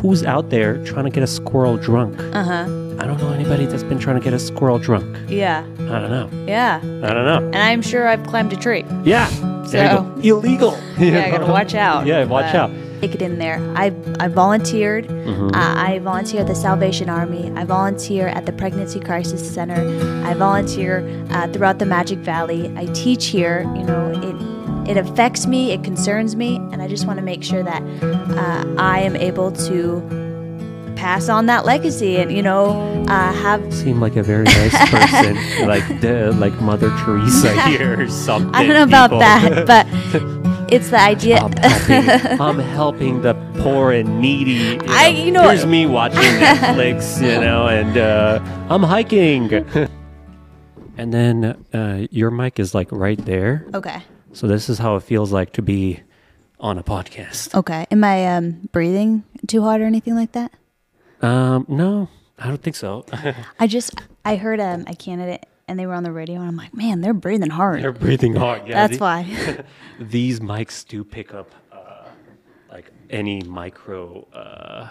who's out there trying to get a squirrel drunk? Uh huh. I don't know anybody that's been trying to get a squirrel drunk. Yeah. I don't know. Yeah. I don't know. And I'm sure I've climbed a tree. Yeah. There So- Illegal. Yeah, I gotta watch out. Yeah, watch But out. Take it in there. I I volunteered. Mm-hmm. Uh, I volunteer at the Salvation Army. I volunteer at the Pregnancy Crisis Center. I volunteer uh, throughout the Magic Valley. I teach here. You know, it it affects me. It concerns me, and I just want to make sure that uh, I am able to pass on that legacy and you know uh, have Seem like a very nice person, like the, like Mother Teresa here or something. I don't know about people. that, but it's the idea. I'm helping, I'm helping the poor and needy. You know. I- you know- here's me watching Netflix, you know, and uh, I'm hiking. and then uh, your mic is like right there, okay. So this is how it feels like to be on a podcast. Okay. Am I um, breathing too hard or anything like that? Um, no, I don't think so. I just I heard um, a candidate and they were on the radio and I'm like, man, they're breathing hard. They're breathing hard. Yeah, That's the- why. these mics do pick up uh, like any micro uh,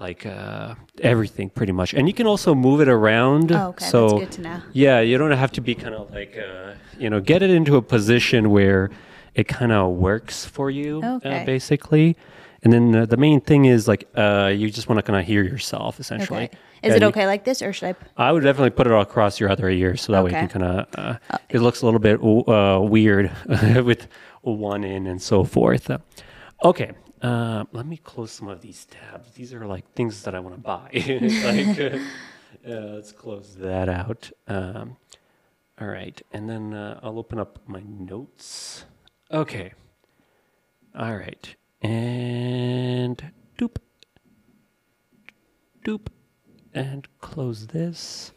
like uh, everything pretty much and you can also move it around Oh, okay, that's so good to know. yeah you don't have to be kind of like uh, you know get it into a position where it kind of works for you Okay. uh, basically and then uh, the main thing is like uh, you just want to kind of hear yourself essentially okay. Is Yeah, it you- okay like this or should i i would definitely put it all across your other ear, so that way you can kind of. Uh, it looks a little bit uh, weird with one in and so forth. Uh, okay, uh, let me close some of these tabs. These are like things that I want to buy. like, uh, uh, let's close that out. Um, all right, and then uh, I'll open up my notes. Okay. All right, and doop, doop and close this.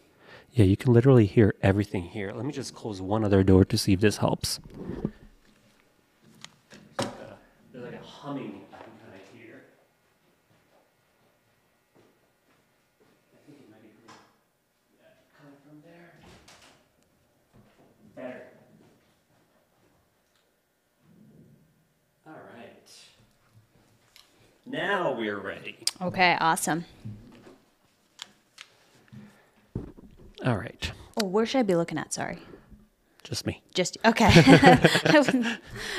Yeah, you can literally hear everything here. Let me just close one other door to see if this helps. There's like a humming I can kind of hear. I think it might be from, yeah, coming from there. Better. All right. Now we're ready. Okay, awesome. All right. Oh, where should I be looking at? Sorry. Just me. Just okay.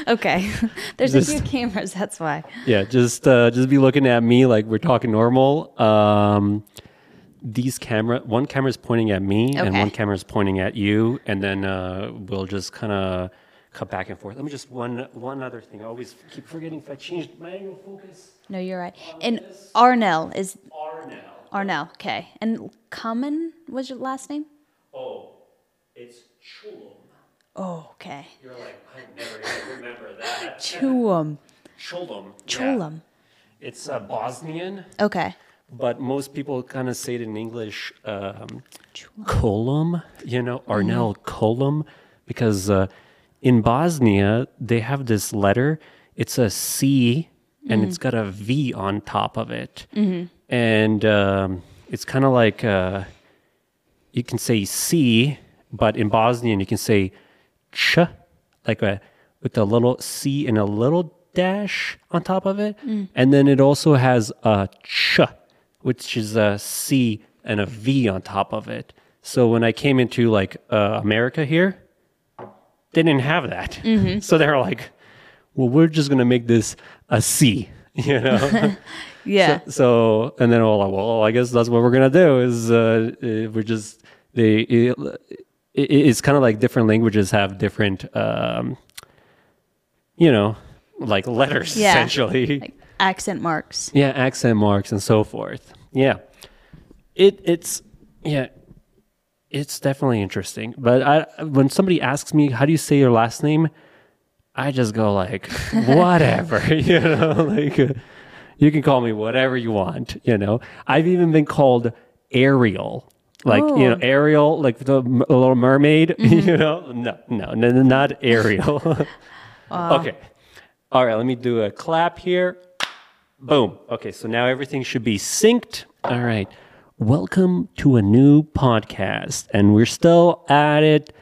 okay. There's a few cameras. That's why. Yeah, just uh, just be looking at me like we're talking normal. Um, these camera, one camera is pointing at me, and one camera is pointing at you, and then uh, we'll just kind of cut back and forth. Let me just one one other thing. I always keep forgetting if I changed my angle focus. No, you're right. And Arnell is now. Arnell. Okay. And Common was your last name? Oh, it's Chulum. Oh, okay. You're like I never remember that. Chulum. Chulum. yeah. Chulum. It's uh, Bosnian. Okay. but most people kind of say it in English, um, colum, you know, Arnell colum, because uh, in Bosnia they have this letter. It's a C, and it's got a V on top of it, and um, it's kind of like uh, you can say C, but in Bosnian you can say ch, like a with a little C and a little dash on top of it, and then it also has a ch, which is a C and a V on top of it. So when I came into like uh, America here, they didn't have that. So they're like, well, we're just gonna make this a C, you know. Yeah. So and then we're like, well, I guess that's what we're gonna do. Is uh, uh, we're just they it, it, it's kind of like different languages have different, um, you know, like letters Yeah. essentially. like accent marks. yeah, accent marks and so forth. Yeah, it it's yeah, it's definitely interesting. But I when somebody asks me how do you say your last name, I just go like whatever, you know, like uh, you can call me whatever you want. You know, I've even been called Ariel. Like you know, Oh. Ariel, like the Little Mermaid. You know, no, no, no, no, not Ariel. Okay, all right. Let me do a clap here. Boom. Okay, so now everything should be synced. All right. Welcome to a new podcast, and we're still at it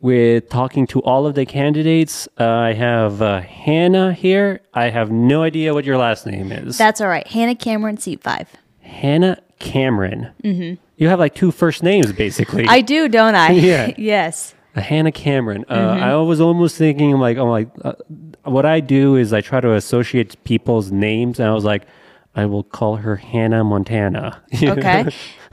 with talking to all of the candidates. Uh, I have uh, Hannah here. I have no idea what your last name is. That's all right. Hannah Cameron, seat five. Hannah Cameron. Mm-hmm. You have like two first names, basically. I do, don't I? Yeah. yes. Uh, Hannah Cameron. Uh, I was almost thinking like, oh, like uh, what I do is I try to associate people's names, and I was like, I will call her Hannah Montana. Okay.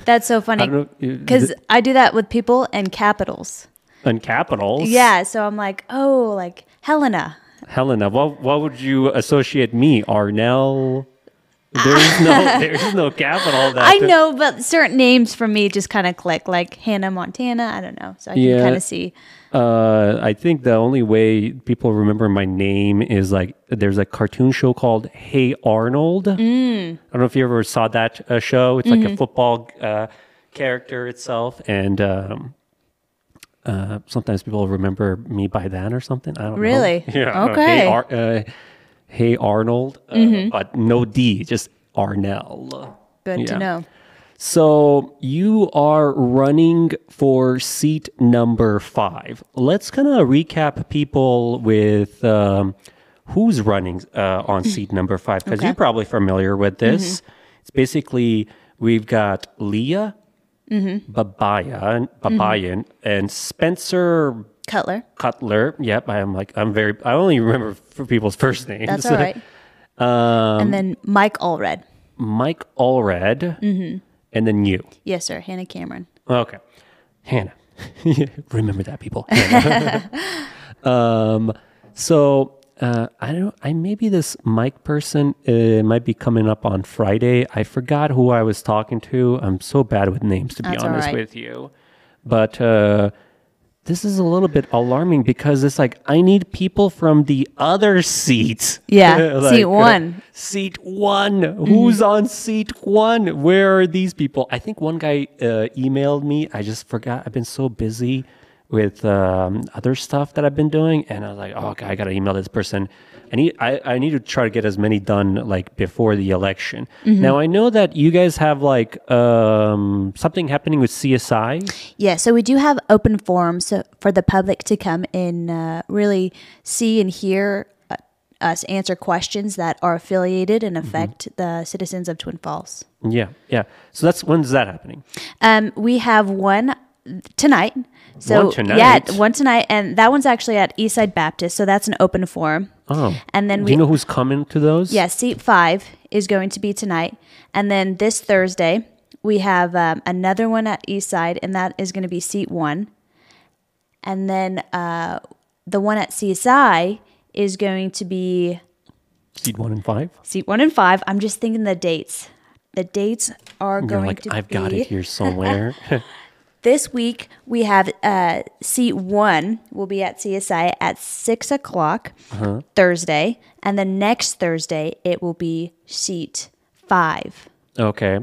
That's so funny I because I do that with people and capitals. and capitals. Yeah. So I'm like, oh, like Helena. Helena. What what would you associate me? Arnell. There's no there's no capital. That I know, but certain names for me just kind of click, like Hannah Montana. I don't know. So I Yeah. can kind of see. Uh, I think the only way people remember my name is like there's a cartoon show called Hey Arnold. Mm. I don't know if you ever saw that uh, show. It's like Mm-hmm. a football uh, character itself, and um, uh, sometimes people remember me by that or something. I don't Really? know. Yeah. uh, Okay. Hey, Ar- uh, hey Arnold, uh, Mm-hmm. but no D, just Arnell. Good Yeah. to know. So you are running for seat number five. Let's kind of recap people with um, who's running uh, on seat number five because Okay. you're probably familiar with this. It's basically we've got Leah, Babayan, Babayan, and Spencer Cutler. Cutler. Yep, I'm like I'm very. I only remember for people's first names. That's all right. um, and then Mike Allred. Mike Allred, and then you. Yes, sir. Hannah Cameron. Okay. Hannah. Remember that, people. Um, so uh, I don't. I maybe this Mike person uh, might be coming up on Friday. I forgot who I was talking to. I'm so bad with names, to be That's honest right. with you. But uh, this is a little bit alarming because it's like I need people from the other seats. Yeah, seat uh, one. seat one. Who's on seat one? Where are these people? I think one guy uh, emailed me. I just forgot. I've been so busy with um, other stuff that I've been doing, and I was like, "Oh, okay, I gotta email this person." I need. I, I need to try to get as many done like before the election. Now I know that you guys have like um, something happening with CSI. Yeah, so we do have open forums for the public to come and uh, really see and hear uh, us answer questions that are affiliated and affect the citizens of Twin Falls. Yeah, yeah. So that's when's that happening? Um, we have one tonight. So One tonight? yeah, one tonight, and that one's actually at Eastside Baptist. So that's an open forum. Oh, And then do we you know who's coming to those? Yeah, seat five is going to be tonight. And then this Thursday, we have um, another one at Eastside, and that is going to be seat one. And then uh, the one at CSI is going to be seat one and five. seat one and five. I'm just thinking the dates. The dates are You're going like, to I've be got it here somewhere. this week. We have uh, seat one will be at CSI at six o'clock Uh-huh. Thursday, and the next Thursday it will be seat five. okay.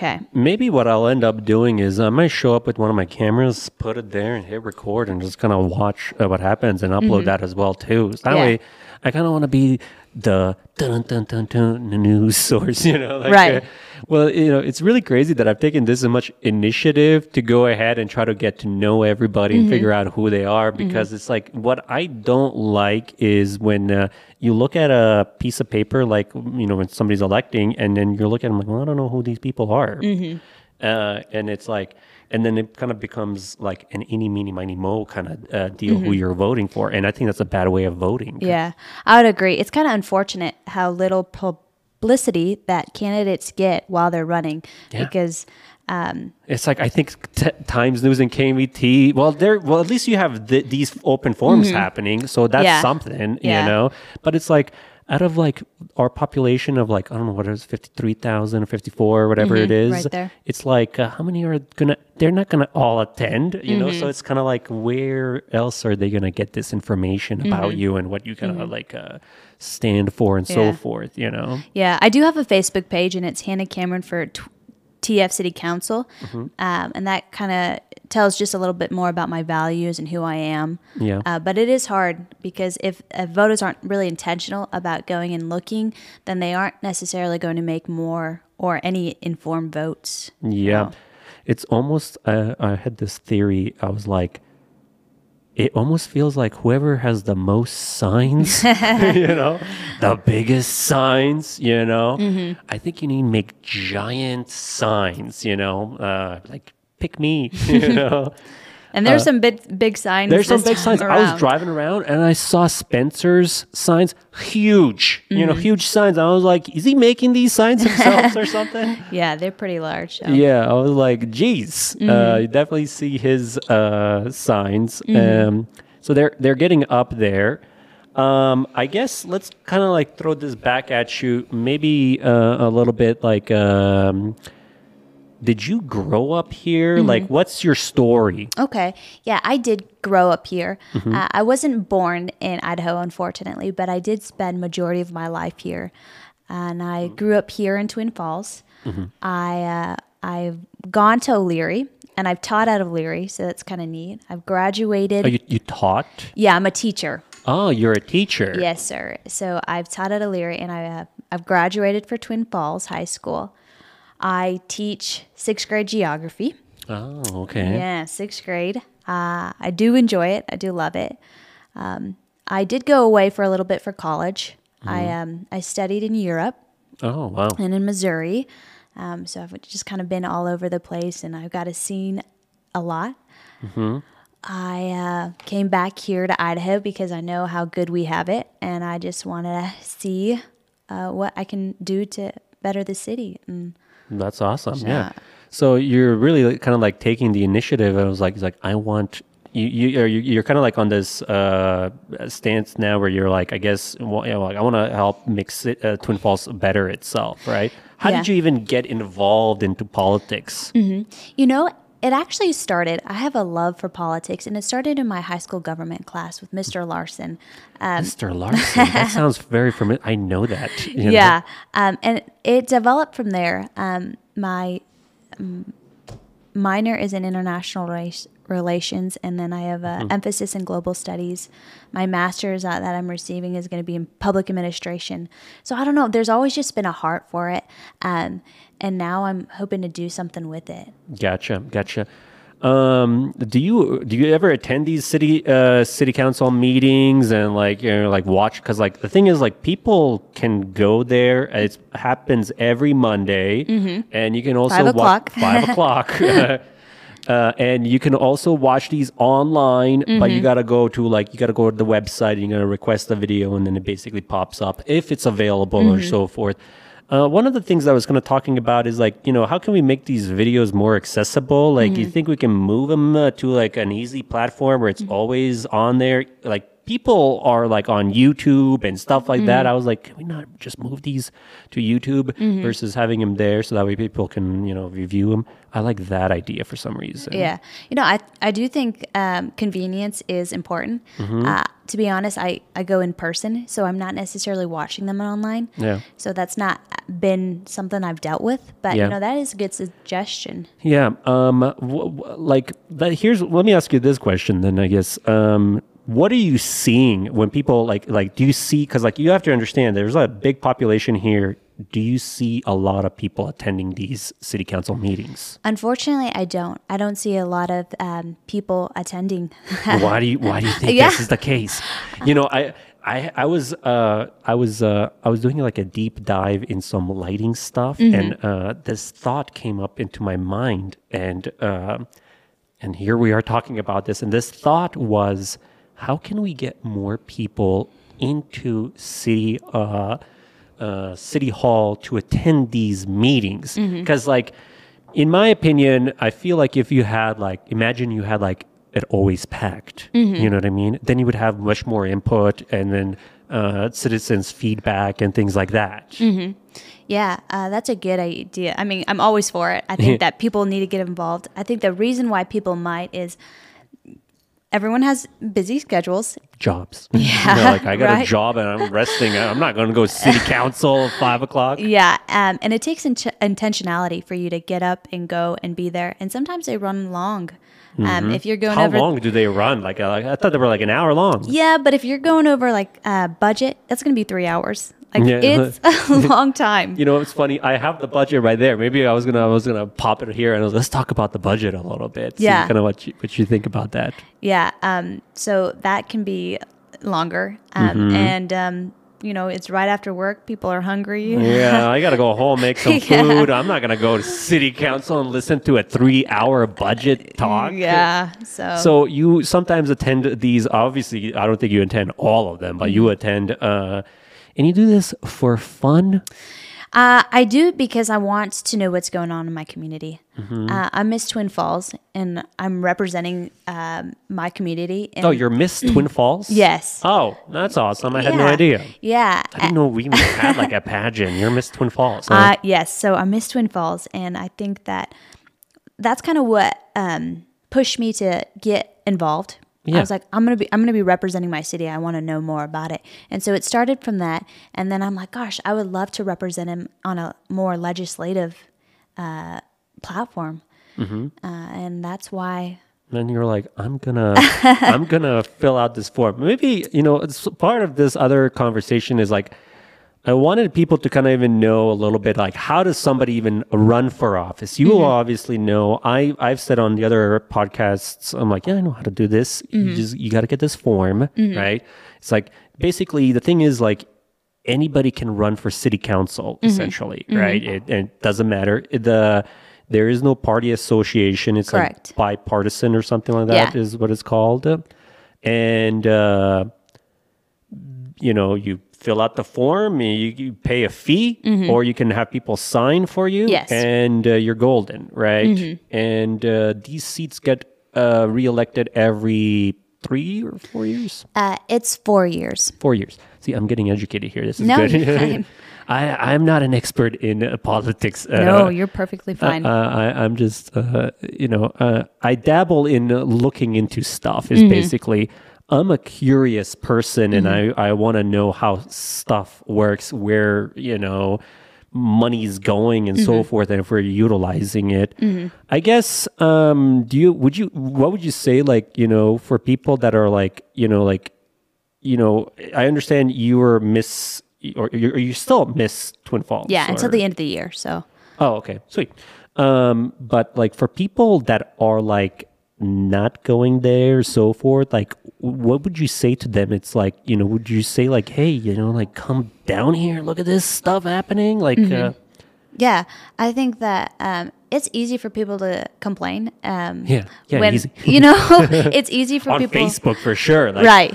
Okay. Maybe what I'll end up doing is I might show up with one of my cameras, put it there, and hit record, and just kind of watch uh, what happens and upload that as well too. So that Mm-hmm. Yeah. way, I kind of want to be the dun dun dun dun news source, you know? Like, Right. uh, well, you know, it's really crazy that I've taken this much initiative to go ahead and try to get to know everybody Mm-hmm. and figure out who they are because it's like what I don't like is when uh, you look at a piece of paper, like, you know, when somebody's electing, and then you're looking, I'm like, well, I don't know who these people are. Mm-hmm. Uh, and it's like, and then it kind of becomes like an eeny, meeny, miny, mo kind of uh, deal who you're voting for. And I think that's a bad way of voting. Mm-hmm. Yeah, I would agree. It's kind of unfortunate how little publicity that candidates get while they're running Yeah. because It's like I think t- Times News and KMT. Well, there. Well, at least you have th- these open forums happening, so that's Mm-hmm. Yeah. something, Yeah. you know. But it's like out of like our population of like I don't know what it is, fifty three thousand or fifty four, whatever it is. Mm-hmm. right there. It's like uh, how many are gonna? They're not gonna all attend, you know. Mm-hmm. So it's kind of like where else are they gonna get this information about you and what you gonna like uh, stand for and so Mm-hmm. Forth, you know. Yeah, I do have a Facebook page, and it's Hannah Cameron for t- TF City Council, Mm-hmm. um, and that kind of tells just a little bit more about my values and who I am. Yeah. Uh, but it is hard because if, if voters aren't really intentional about going and looking, then they aren't necessarily going to make more or any informed votes. Yeah. It's almost, uh, I had this theory. I was like, it almost feels like whoever has the most signs, you know, the biggest signs, you know, I think you need to make giant signs, you know, uh, like pick me, you know. And there's some big big signs. Uh, There's some big signs. I was driving around and I saw Spencer's signs, huge, you Mm-hmm. know, huge signs. I was like, is he making these signs himself or something? Yeah, they're pretty large. so. Yeah, I was like, geez, uh, Mm-hmm. you definitely see his uh, signs. Mm-hmm. Um, so they're they're getting up there. Um, I guess let's kind of like throw this back at you, maybe uh, a little bit like. Um, did you grow up here? Mm-hmm. Like, what's your story? Okay. Yeah, I did grow up here. Mm-hmm. Uh, I wasn't born in Idaho, unfortunately, but I did spend majority of my life here, and I grew up here in Twin Falls. Mm-hmm. I uh, I've gone to O'Leary, and I've taught out of O'Leary, so that's kind of neat. I've graduated. Oh, you, you taught? yeah, I'm a teacher. Oh, you're a teacher. Yes, sir. So I've taught at O'Leary, and I uh, I've graduated for Twin Falls High School. I teach sixth grade geography. Oh, okay. Yeah, sixth grade. Uh, I do enjoy it. I do love it. Um, I did go away for a little bit for college. I um, I studied in Europe Oh, wow. and in Missouri, um, so I've just kind of been all over the place, and I've got to seen a lot. Hmm. I uh, came back here to Idaho because I know how good we have it, and I just want to see uh, what I can do to better the city. And That's awesome. Yeah. Yeah. So you're really kind of like taking the initiative. I was like, it's like I want you. You are you, you're kind of like on this uh, stance now where you're like, I guess, well, you know, like I want to help make Ci- uh, Twin Falls better itself, right? How Yeah. did you even get involved into politics? You know, it actually started. I have a love for politics, and it started in my high school government class with Mr. Larson. Um, Mr. Larson. that sounds very familiar. I know that. you know? yeah, um, and it developed from there. Um, my um, minor is in international race, relations, and then I have an emphasis in global studies. My master's uh, that I'm receiving is going to be in public administration. So I don't know. There's always just been a heart for it, um, and now I'm hoping to do something with it. Gotcha, gotcha. Um, do you do you ever attend these city uh, city council meetings and like you know like watch? Because like the thing is like people can go there. It happens every Monday, and you can also Mm-hmm. Five o'clock. five o'clock. Uh, and you can also watch these online, but Mm-hmm. you gotta go to like you gotta go to the website. and You're gonna request a video, and then it basically pops up if it's available or Mm-hmm. so forth. Uh, one of the things I was kind of talking about is like you know how can we make these videos more accessible? Like Mm-hmm. you think we can move them uh, to like an easy platform where it's Mm-hmm. always on there? Like people are like on YouTube and stuff like that. Mm-hmm. I was like, can we not just move these to YouTube versus having them there so that way people can you know review them? I like that idea for some reason. Yeah, you know, I I do think um, convenience is important. Mm-hmm. Uh, to be honest, I I go in person, so I'm not necessarily watching them online. Yeah. So that's not been something I've dealt with, but Yeah. you know that is a good suggestion. Yeah. Um. W- w- like, that, here's. Let me ask you this question. Then I guess. Um. What are you seeing when people like like? Do you see? Because like you have to understand, there's a big population here. Do you see a lot of people attending these city council meetings? Unfortunately, I don't. I don't see a lot of um, people attending. why do you Why do you think Yeah. this is the case? You know, I. I, I was uh, I was uh, I was doing like a deep dive in some lighting stuff, and uh, this thought came up into my mind, and uh, and here we are talking about this, and this thought was, how can we get more people into city uh, uh, city hall to attend these meetings? Because like, in my opinion, I feel like if you had like, imagine you had like it always packed. You know what I mean? Then you would have much more input, and then uh, citizens' feedback and things like that. Yeah, uh, that's a good idea. I mean, I'm always for it. I think that people need to get involved. I think the reason why people might is everyone has busy schedules. Jobs. Yeah, know, like I got a job and I'm resting. I'm not going to go city council at five o'clock. Yeah, um, and it takes int- intentionality for you to get up and go and be there. And sometimes they run long. Um, if you're going Mm-hmm. How over, long do they run? Like, uh, like I thought they were like an hour long. yeah, but if you're going over like uh, budget, that's going to be three hours. Like Yeah. it's a long time. You know, it's funny. I have the budget right there. Maybe I was gonna, I was gonna pop it here, and was, let's talk about the budget a little bit. Yeah. kind of what you, what you think about that. Yeah. Um, so that can be longer. Um, Mm-hmm. And, um, you know, it's right after work. People are hungry. Yeah, I gotta go home, make some Yeah. food. I'm not gonna go to city council and listen to a three-hour budget talk. Yeah. So, So you sometimes attend these. Obviously, I don't think you attend all of them, but Mm-hmm. you attend, uh, and you do this for fun. uh, I do it because I want to know what's going on in my community. Mm-hmm. Uh, I'm Miss Twin Falls and I'm representing um, my community. And Oh, you're Miss Twin Falls. Yes. Oh, that's awesome. I had no idea. Yeah. I didn't know we had like a pageant. You're Miss Twin Falls. huh? Uh, yes. So I'm Miss Twin Falls, and I think that that's kind of what um, pushed me to get involved. Yeah. I was like, I'm gonna be, I'm gonna be representing my city. I want to know more about it, and so it started from that. And then I'm like, gosh, I would love to represent him on a more legislative uh, platform, Mm-hmm. uh, and that's why. then you're like, I'm gonna, I'm gonna fill out this form. Maybe you know, it's part of this other conversation is like, I wanted people to kind of even know a little bit like how does somebody even run for office? You mm-hmm. obviously know. I I've said on the other podcasts, I'm like, yeah, I know how to do this. You mm-hmm. just you got to get this form, mm-hmm. right? It's like basically the thing is like anybody can run for city council essentially, right? It, it doesn't matter the. There is no party association. It's Correct. like bipartisan or something like that is Yeah. what it's called. And uh, you know, you fill out the form, you, you pay a fee, or you can have people sign for you, Mm-hmm. Yes. Mm-hmm. and uh, you're golden, right? And uh, these seats get uh, reelected every three or four years. Uh, it's four years. Four years. See, I'm getting educated here. This is No, good. I, I'm not an expert in uh, politics. Uh, no, you're perfectly fine. uh, I, I'm just, uh, you know, uh, I dabble in uh, looking into stuff. Is Mm-hmm. basically, I'm a curious person, and I, I want to know how stuff works, where you know, money's going, and Mm-hmm. so forth, and if we're utilizing it. I guess, um, do you? Would you? What would you say? Like, you know, for people that are like, you know, like, you know, I understand you were Miss, or you're, you're still Miss Twin Falls. yeah, until the end of the year. So Oh, okay, sweet. Um, but like for people that are like not going there, so forth, like what would you say to them? It's like you know, would you say like, hey, you know, like come down here, look at this stuff happening, like, uh, Yeah, I think that um, it's easy for people to complain. Um, Yeah, yeah, when, easy. you know, it's easy for on people. Facebook for sure, like, Right.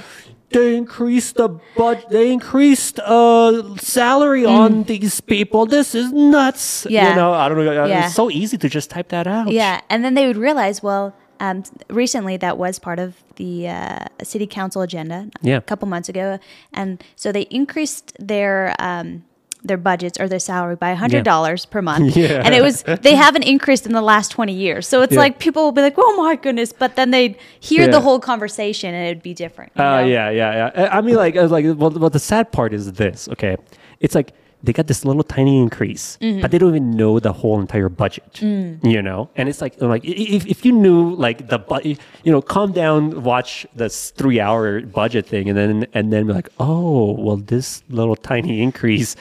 They increased the but they increased uh salary on these people. This is nuts. Mm. Yeah. you know, I don't know. uh, Yeah. It's so easy to just type that out. Yeah, and then they would realize, well, um, recently that was part of the uh, city council agenda. Yeah. a couple months ago, and so they increased their. Um, their budgets or their salary by hundred dollars per month, Yeah. and it was they haven't increased in the last twenty years. So it's Yeah. like people will be like, "Oh my goodness!" But then they'd hear Yeah. the whole conversation and it'd be different. Oh know? yeah, yeah, yeah. I I mean, like, I was like, well, well, the sad part is this. Okay, it's like they got this little tiny increase, Mm-hmm. but they don't even know the whole entire budget. Mm. You know, and it's like, I'm like if if you knew like the bu- you know, calm down, watch this three hour budget thing, and then and then be like, oh, well, this little tiny increase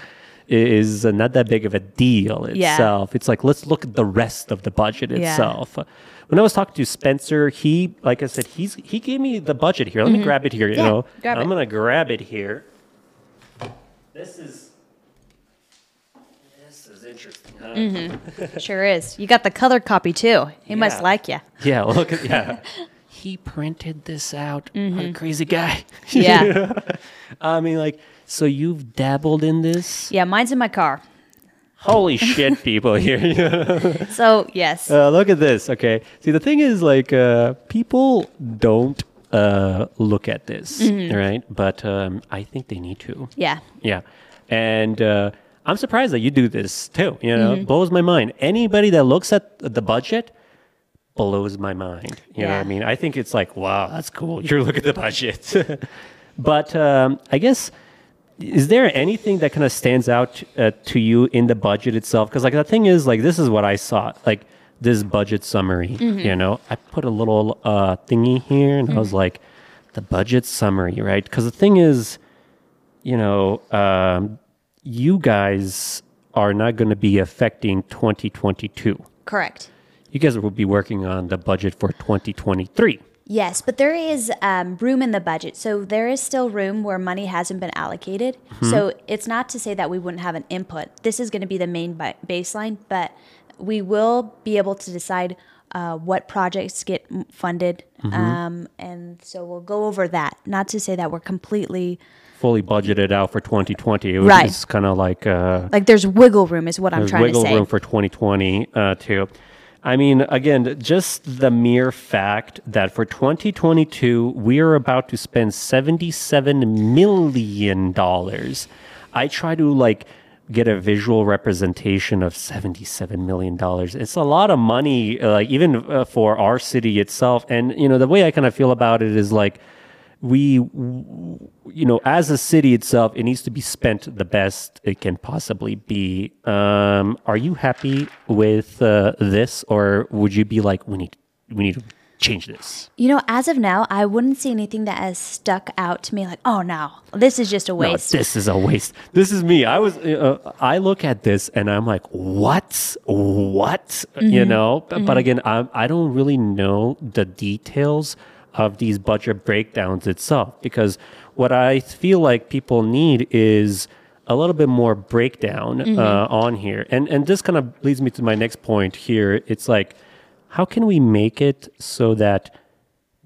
is not that big of a deal Yeah. itself. It's like let's look at the rest of the budget Yeah. itself. When I was talking to Spencer, he, like I said, he's he gave me the budget here. Let me grab it here. You Mm-hmm. Yeah, know, I'm it. gonna grab it here. This is is interesting. Huh? Mm-hmm. Sure is. You got the color copy too. He must like you. Yeah, look at yeah. he printed this out. What a crazy guy. Mm-hmm. Yeah. I mean, like, so you've dabbled in this? yeah, mine's in my car. Holy shit, people here. So yes. Uh, look at this. Okay. See, the thing is, like, uh, people don't uh, look at this, Mm-hmm. right? But um, I think they need to. yeah. Yeah. And uh, I'm surprised that you do this too. You know, Mm-hmm. it blows my mind. Anybody that looks at the budget blows my mind. You know what I mean? I think it's like, wow, that's cool. You look at the budget. but um, I guess, is there anything that kind of stands out uh, to you in the budget itself? Because, like, the thing is, like, this is what I saw. Like, this budget summary, Mm-hmm. you know, I put a little uh, thingy here and I was Mm-hmm. like, the budget summary, right? Because the thing is, you know, um, you guys are not going to be affecting 2022. Correct. You guys will be working on the budget for 2023. Yes, but there is um, room in the budget. So there is still room where money hasn't been allocated. So it's not to say that we wouldn't have an input. This is going to be the main ba- baseline, but we will be able to decide uh, what projects get funded. Um, and so we'll go over that. Not to say that we're completely, Fully budgeted out for 2020. It was Right. just kind of like uh, like, there's wiggle room, is what I'm There's trying wiggle to say. Wiggle room for 2020 uh, too. I mean, again, just the mere fact that for 2022 we are about to spend 77 million dollars. I try to like get a visual representation of 77 million dollars. It's a lot of money, uh, like even uh, for our city itself. And you know, the way I kind of feel about it is like we you know, as a city itself, it needs to be spent the best it can possibly be. Um, are you happy with uh, this, or would you be like, we need, we need to change this? You know, as of now, I wouldn't see anything that has stuck out to me like, oh no, this is just a No, waste. this is a waste. This is me. I was, uh, I look at this and I'm like, what, what, you know? But, but again, I, I don't really know the details of these budget breakdowns itself because what I feel like people need is a little bit more breakdown uh, on here. And and this kind of leads me to my next point here. It's like, how can we make it so that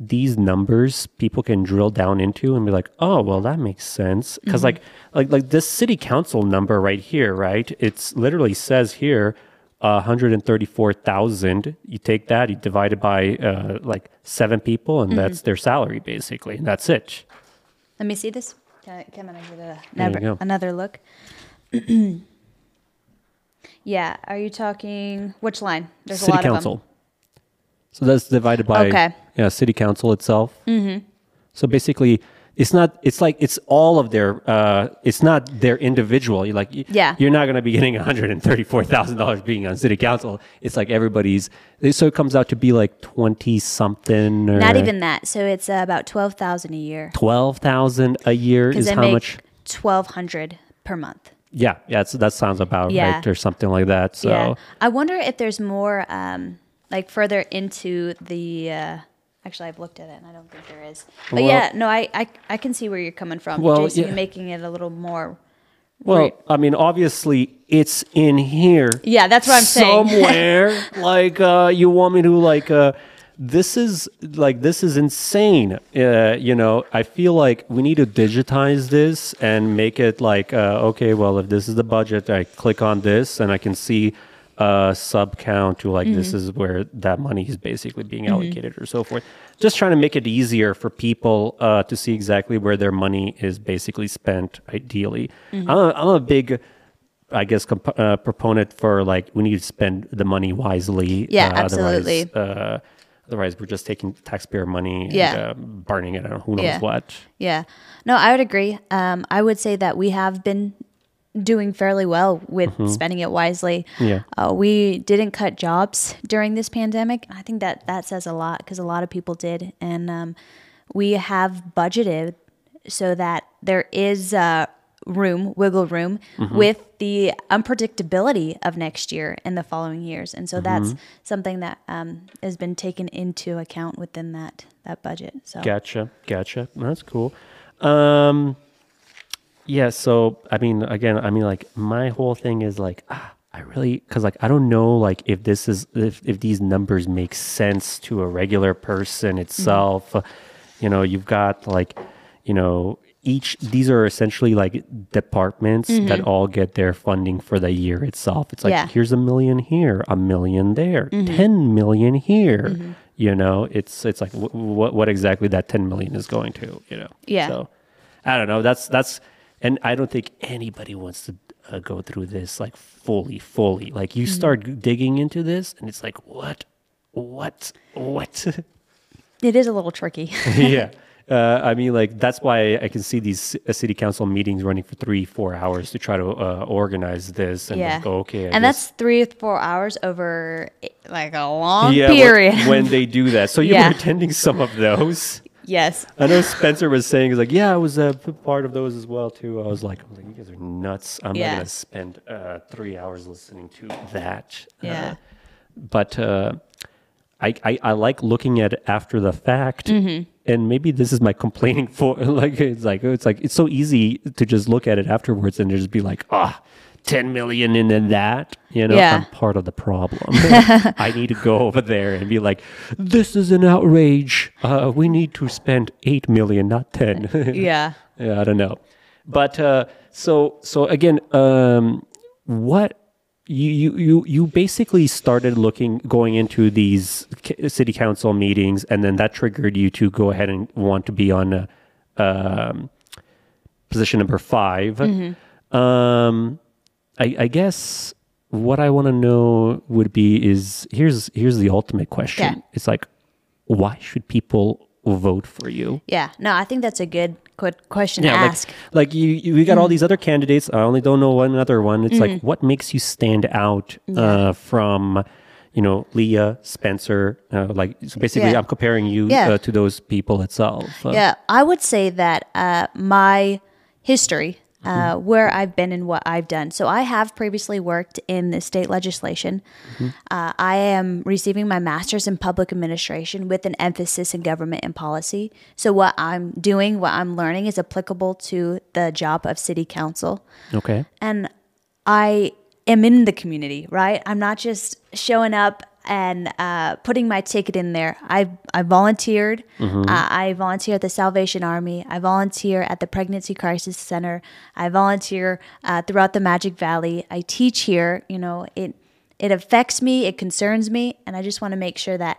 these numbers people can drill down into and be like, oh, well, that makes sense. Because like like like this city council number right here, right? It's literally says here. Uh, 134,000. You take that, you divide it by uh, like seven people, and that's their salary basically, and that's it. Let me see this. Can I, can I give it a, never, another look? yeah. Are you talking which line? There's city a lot council. of them. So that's divided by Okay. yeah, city council itself. Mm-hmm. So basically, it's not. It's like it's all of their. Uh, it's not their individual. You're like, Yeah. You're not going to be getting one hundred and thirty-four thousand dollars being on city council. It's like everybody's. So it comes out to be like twenty something. Or Not even that. So it's uh, about twelve thousand a year twelve thousand a year is how much. twelve hundred per month. Yeah, yeah, it's, that sounds about Yeah. right, or something like that. So Yeah. I wonder if there's more, um, like further into the. Uh, actually, I've looked at it and I don't think there is. But Well- yeah, no, I, I I can see where you're coming from. Well, Jason, yeah. you're making it a little more. Well, Right. I mean, obviously, it's in here. Yeah, that's what I'm saying. Somewhere, like, uh, you want me to like, uh, this is like this is insane. Uh, you know, I feel like we need to digitize this and make it like, uh, okay, well, if this is the budget, I click on this and I can see a sub count to like this is where that money is basically being allocated or so forth. Just trying to make it easier for people uh, to see exactly where their money is basically spent. Ideally, I'm, a, I'm a big. I guess comp- uh, proponent for like we need to spend the money wisely. Yeah, uh, absolutely. Otherwise, uh, otherwise, we're just taking taxpayer money and Yeah. uh, burning it on who knows Yeah. what. Yeah. No, I would agree. Um, I would say that we have been doing fairly well with spending it wisely. Mm-hmm. Yeah. Uh, we didn't cut jobs during this pandemic. I think that that says a lot because a lot of people did. And um, we have budgeted so that there is uh, room, wiggle room Mm-hmm. with the unpredictability of next year and the following years. And so that's Mm-hmm. something that um, has been taken into account within that, that budget. So Gotcha, gotcha. That's cool. Um, yeah. So I mean, again, I mean, like my whole thing is like, ah, I really because like I don't know like if this is if if these numbers make sense to a regular person mm-hmm. itself. You know, you've got like, you know. Each these are essentially like departments mm-hmm. that all get their funding for the year itself. It's like Yeah. here's a million here, a million there, mm-hmm. ten million here. You know, it's it's like w- what what exactly that ten million is going to. You know. Yeah. So I don't know. That's that's, and I don't think anybody wants to uh, go through this like fully, fully. Like you start digging into this, and it's like what, what, what. it is a little tricky. yeah. Uh, I mean, like that's why I can see these uh, city council meetings running for three, four hours to try to uh, organize this and yeah. like, okay. I and guess- that's three or four hours over like a long yeah, when- period. when, they do that. So you Yeah. were attending some of those. Yes. I know Spencer was saying, he's like, yeah, I was a part of those as well, too. I was like, I was like you guys are nuts. I'm Yeah. not going to spend uh, three hours listening to that. Yeah. Uh, but uh, I, I, I like looking at it after the fact. Mm-hmm. And maybe this is my complaining for like it's like it's like it's so easy to just look at it afterwards and just be like, ah, 10 million in then that. You know, Yeah. I'm part of the problem. I need to go over there and be like, this is an outrage. Uh, we need to spend 8 million, not 10. Yeah. yeah, I don't know. But uh, so so again, um, what you, you you you basically started looking going into these city council meetings, and then that triggered you to go ahead and want to be on uh, um, position number 5 Um, I, I guess what I want to know would be is here's here's the ultimate question. Yeah. It's like, why should people vote for you? Yeah. No, I think that's a good good question Yeah, to like ask. like you, you we got all these other candidates. I only don't know one other one. It's like what makes you stand out uh, from, you know, Leah Spencer. Uh, like so basically, Yeah. I'm comparing you Yeah. uh, to those people itself. Uh, Yeah, I would say that uh, my history, uh, where I've been and what I've done. So I have previously worked in the state legislation. Uh, I am receiving my master's in public administration with an emphasis in government and policy. So what I'm doing, what I'm learning, is applicable to the job of city council Okay. and I am in the community, right? I'm not just showing up and uh, putting my ticket in there. I I volunteered. Uh, I volunteer at the Salvation Army. I volunteer at the Pregnancy Crisis Center. I volunteer uh, throughout the Magic Valley. I teach here. You know, it it affects me. It concerns me, and I just want to make sure that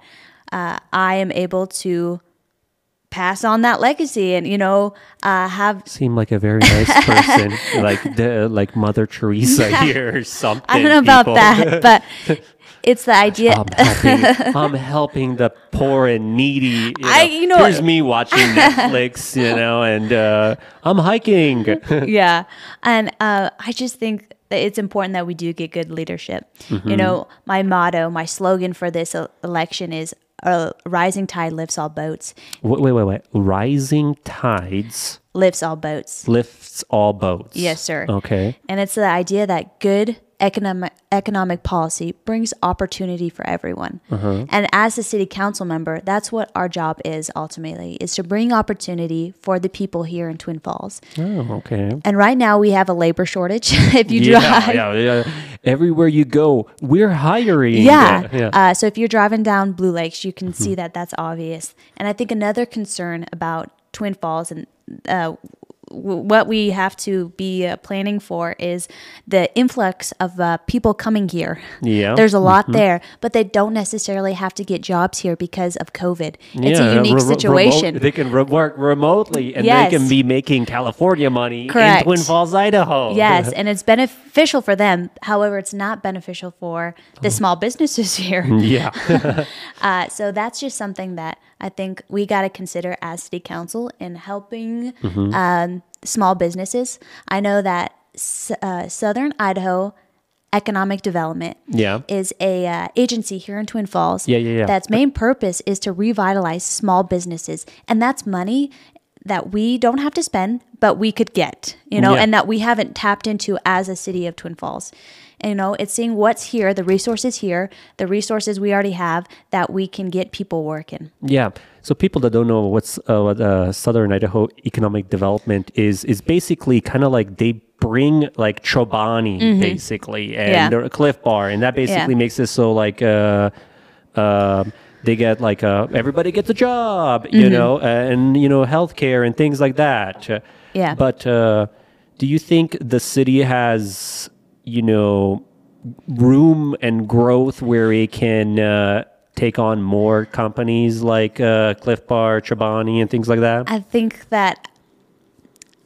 uh, I am able to pass on that legacy and you know uh, have Seem like a very nice person, like the like Mother Teresa here or something. I don't know about people. that, but it's the idea. I'm helping. I'm helping the poor and needy. You know. I- you know- here's me watching Netflix, you know, and uh, I'm hiking. yeah, and uh, I just think that it's important that we do get good leadership. Mm-hmm. You know, my motto, my slogan for this election is "A rising tide lifts all boats." wait, wait, wait, wait. Rising tides Lifts all boats. lifts all boats. Yes, sir. Okay. And it's the idea that good economic economic policy brings opportunity for everyone. Uh-huh. And as a city council member, that's what our job is ultimately is to bring opportunity for the people here in Twin Falls. Oh, okay. And right now we have a labor shortage. if you Yeah, drive, yeah, yeah. Everywhere you go, we're hiring. Yeah. yeah. Mm-hmm. Uh, so if you're driving down Blue Lakes, you can see that that's obvious. And I think another concern about Twin Falls and uh, what we have to be uh, planning for is the influx of uh, people coming here. Yeah. There's a lot there, but they don't necessarily have to get jobs here because of COVID. It's Yeah, a unique re- re- situation. remote- they can re- work remotely and Yes. they can be making California money Correct. in Twin Falls, Idaho. Yes, and it's beneficial for them. However, it's not beneficial for the small businesses here. yeah. Uh, so that's just something that I think we got to consider as city council in helping Mm-hmm. um, small businesses. I know that S- uh, Southern Idaho Economic Development Yeah. is a uh, agency here in Twin Falls. Yeah, yeah, yeah. That's main purpose is to revitalize small businesses, and that's money that we don't have to spend, but we could get, you know, Yeah. and that we haven't tapped into as a city of Twin Falls. You know, it's seeing what's here, the resources here, the resources we already have that we can get people working. Yeah. So people that don't know what's uh, what uh, Southern Idaho Economic Development is is basically kind of like they bring like Chobani basically and Mm-hmm. Yeah. Clif Bar, and that basically Yeah. makes it so like uh, um they get like uh, everybody gets a job, you Mm-hmm. know, and you know healthcare and things like that. Uh, Yeah. But uh, do you think the city has you know room and growth where it can uh, take on more companies like uh, Clif Bar, Chobani, and things like that? I think that,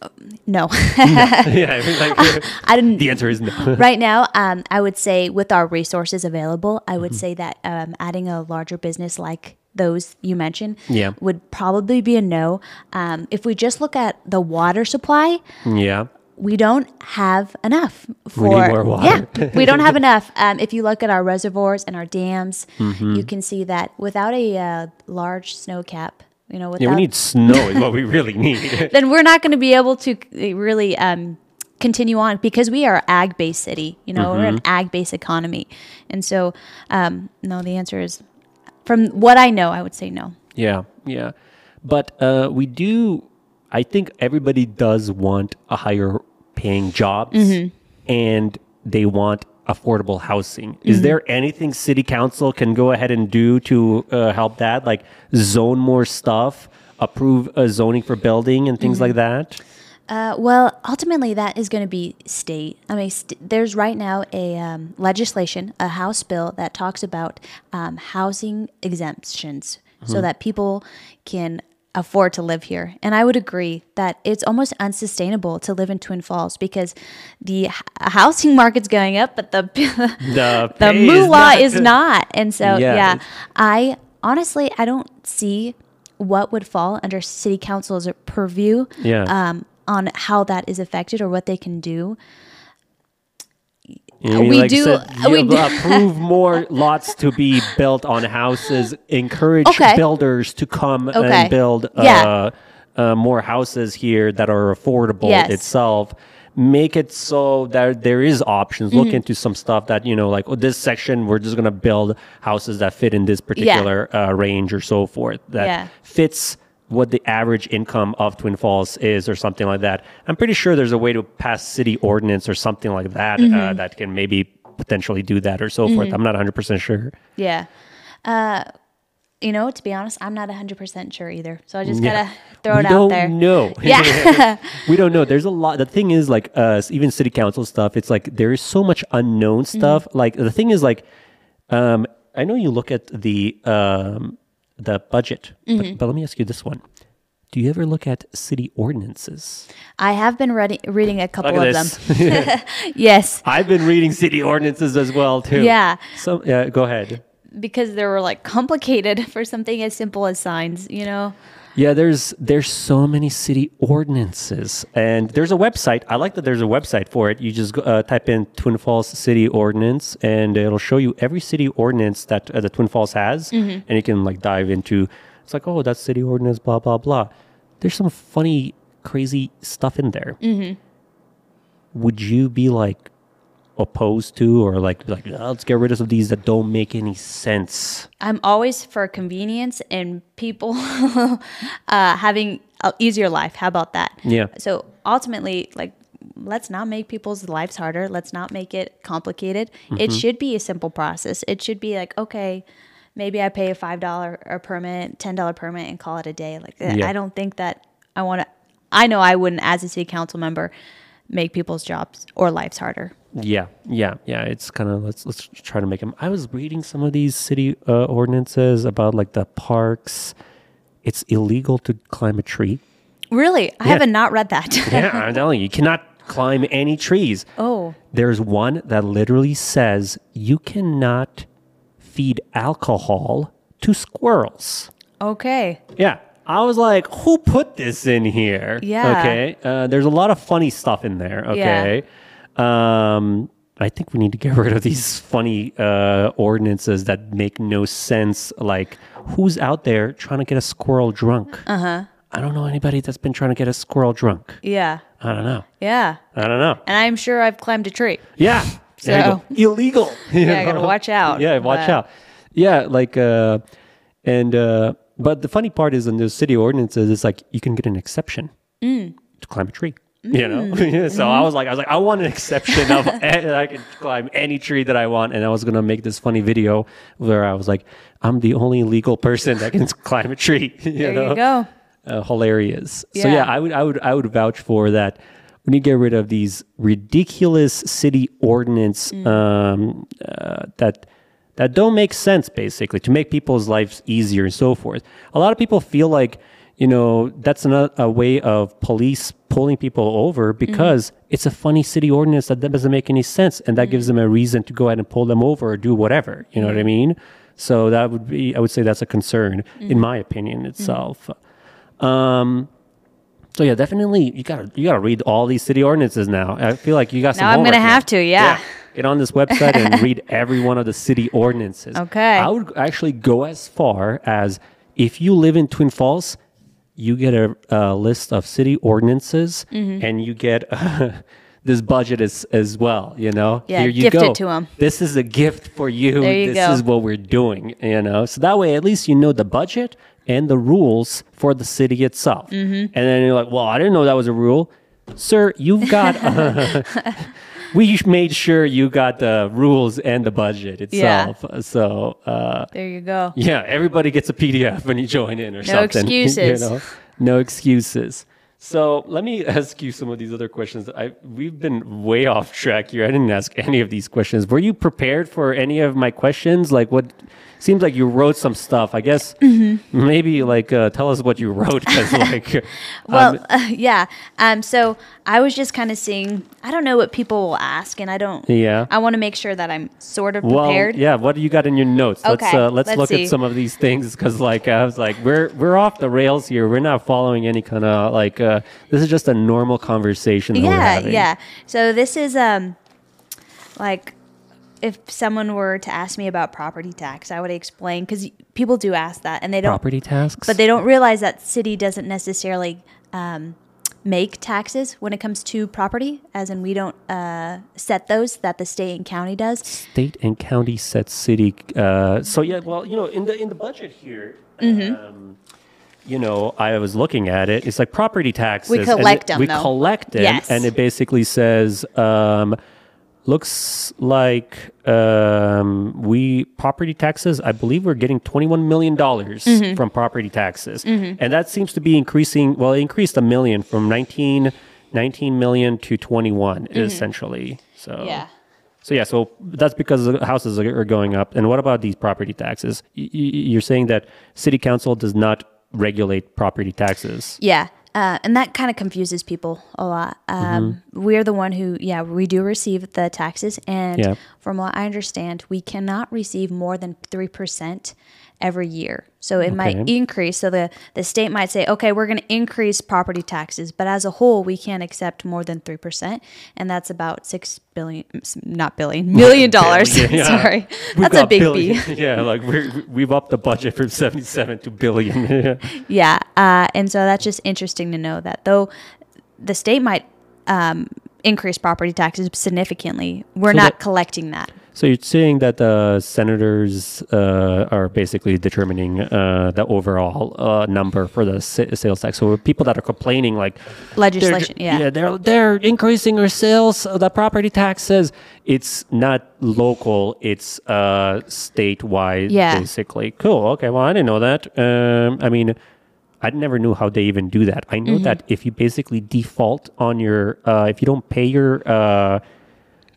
um, no, yeah, like, I didn't. the answer is no. right now, um, I would say with our resources available, I would Mm-hmm. say that um, adding a larger business like those you mentioned Yeah. would probably be a no. Um, if we just look at the water supply, yeah, we don't have enough for need more water. yeah we don't have enough um, if you look at our reservoirs and our dams Mm-hmm. you can see that without a uh, large snow cap you know, without Yeah, we need snow is what we really need. then we're not going to be able to really um, continue on because we are ag based city. You know, we're an ag based economy, and so um, no. The answer is, from what I know, I would say no. Yeah, yeah. But uh, we do, I think everybody does want a higher paying jobs and they want affordable housing. Is there anything city council can go ahead and do to uh, help that? Like zone more stuff, approve uh, zoning for building and things like that? Uh, well, ultimately, that is going to be state. I mean, st- there's right now a um, legislation, a House bill that talks about um, housing exemptions so that people can afford to live here. And I would agree that it's almost unsustainable to live in Twin Falls because the h- housing market's going up, but the The, the moolah is not. And so, Yeah, yeah, I honestly, I don't see what would fall under city council's purview Yeah. um, on how that is affected or what they can do. You we like do- said, we do- approve more lots to be built on houses. Encourage Okay. builders to come Okay. and build uh, Yeah. uh, more houses here that are affordable Yes. itself. Make it so that there is options. Mm-hmm. Look into some stuff that you know, like oh, this section, we're just gonna build houses that fit in this particular uh, range or so forth. That Yeah. fits what the average income of Twin Falls is or something like that. I'm pretty sure there's a way to pass city ordinance or something like that Mm-hmm. uh, that can maybe potentially do that or so forth. I'm not 100% sure. Yeah. Uh, you know, to be honest, I'm not 100% sure either. So I just Yeah. gotta throw we it out there. No, Yeah. we don't know. There's a lot. The thing is, like, uh, even city council stuff. It's like there is so much unknown Mm-hmm. stuff. Like the thing is, like, um, I know you look at the um, the budget, Mm-hmm. but, but let me ask you this one: Do you ever look at city ordinances? I have been ready, reading a couple of at them. Yes. I've been reading city ordinances as well too. Yeah. So yeah, go ahead. Because they were like complicated for something as simple as signs, you know? Yeah, there's there's so many city ordinances, and there's a website. I like that there's a website for it. You just uh, type in Twin Falls City Ordinance, and it'll show you every city ordinance that uh, the Twin Falls has, and you can like dive into. It's like, oh, that's city ordinance, blah blah blah. There's some funny, crazy stuff in there. Would you be like opposed to, or like like "Oh, let's get rid of these that don't make any sense? I'm always for convenience and people uh, having an easier life. How about that? Yeah. So ultimately, like, let's not make people's lives harder. Let's not make it complicated. It should be a simple process. It should be like, okay, maybe I pay a five dollar a permit, ten dollar permit, and call it a day. Like, Yeah. I don't think that I want to. I know I wouldn't, as a city council member, make people's jobs or lives harder. Yeah, yeah, yeah. It's kind of let's let's try to make them. I was reading some of these city uh, ordinances about like the parks. It's illegal to climb a tree. Really, I haven't not read that. Yeah, I'm telling you, you cannot climb any trees. oh, There's one that literally says you cannot feed alcohol to squirrels. okay. Yeah. I was like, who put this in here? Yeah. Okay. Uh, there's a lot of funny stuff in there. Okay. Um, I think we need to get rid of these funny uh, ordinances that make no sense. Like, who's out there trying to get a squirrel drunk? Uh huh. I don't know anybody that's been trying to get a squirrel drunk. Yeah. I don't know. Yeah. I don't know. And I'm sure I've climbed a tree. Yeah. Go. Illegal. Yeah, I gotta watch out. Yeah, watch But- out. Yeah, like uh and uh but the funny part is in those city ordinances it's like you can get an exception Mm. to climb a tree. You know, so I was like, I was like, I want an exception of I can climb any tree that I want, and I was gonna make this funny video where I was like, I'm the only legal person that can climb a tree. You There know? you go. uh, hilarious. So Yeah. yeah, I would, I would, I would vouch for that. We need to get rid of these ridiculous city ordinance Mm. um, uh, that that don't make sense. Basically, to make people's lives easier and so forth. A lot of people feel like you know that's another a way of police pulling people over mm-hmm. because it's a funny city ordinance that doesn't make any sense, and that gives mm-hmm. them a reason to go ahead and pull them over or do whatever. You know what I mm-hmm. mean? So that would be, I would say, that's a concern in my opinion itself. Um, so yeah, definitely you gotta you gotta read all these city ordinances now. I feel like you got some. Now I'm gonna have to, yeah. Get on this website and read every one of the city ordinances. Okay. I would actually go as far as if you live in Twin Falls, you get a, a list of city ordinances, Mm-hmm. and you get this budget as as well. You know, Yeah, here you gift it go. to 'em. This is a gift for you. You this go. is what we're doing. You know, so that way at least you know the budget and the rules for the city itself. Mm-hmm. And then you're like, well, I didn't know that was a rule, sir. You've got. we made sure you got the rules and the budget itself. Yeah. So. Uh, There you go. yeah, everybody gets a PDF when you join in or something. you excuses. know? No excuses. So let me ask you some of these other questions. I we've been way off track here. I didn't ask any of these questions. Were you prepared for any of my questions? Like what seems like you wrote some stuff. I guess Mm-hmm. maybe like uh, tell us what you wrote because like Well, um, yeah. Um, so I was just kind of seeing. I don't know what people will ask, and I don't. Yeah. I want to make sure that I'm sort of prepared. well, yeah. What do you got in your notes? let's Okay, uh, let's, let's look see. at some of these things because like I was like we're we're off the rails here. We're not following any kind of like uh, this is just a normal conversation. Yeah, yeah. So this is um, like if someone were to ask me about property tax, I would explain because people do ask that, and they don't. Property tasks. But they don't realize that city doesn't necessarily um, make taxes when it comes to property, as in we don't uh, set those that the state and county does. state and county set city. Uh, so yeah, well, you know, in the in the budget here, Mm-hmm. um, you know, I was looking at it. It's like property taxes. We collect it- 'em, We though. collect them, Yes. and it basically says. Um, Looks like um, we property taxes. I believe we're getting twenty-one million dollars Mm-hmm. from property taxes, and that seems to be increasing. Well, it increased a million from 19, 19 million to twenty-one, essentially. So Mm-hmm. Yeah. so yeah, so that's because the houses are are going up. And what about these property taxes? Y- y- You're saying that city council does not regulate property taxes. Yeah. Uh, and that kind of confuses people a lot. Um, We're the one who, yeah, we do receive the taxes. And Yeah. from what I understand, we cannot receive more than 3% every year. So it might increase. So the, the state might say, okay, we're going to increase property taxes. But as a whole, we can't accept more than 3%. And that's about 6 billion, not billion, million dollars. Yeah. Sorry. We've that's a big billion. B. yeah, like we're, we've upped the budget from 77 to billion. Yeah, uh, and so that's just interesting to know that though the state might um, increase property taxes significantly, we're So not that- collecting that. So you're saying that the senators uh, are basically determining uh, the overall uh, number for the sa- sales tax. So people that are complaining, like Legislation, yeah. yeah, they're they're increasing our sales, uh, the property taxes. It's not local; it's uh, statewide, Yeah. basically. Cool. Okay. Well, I didn't know that. Um, I mean. I never knew how they even do that. I Mm-hmm. know that if you basically default on your, uh, if you don't pay your uh,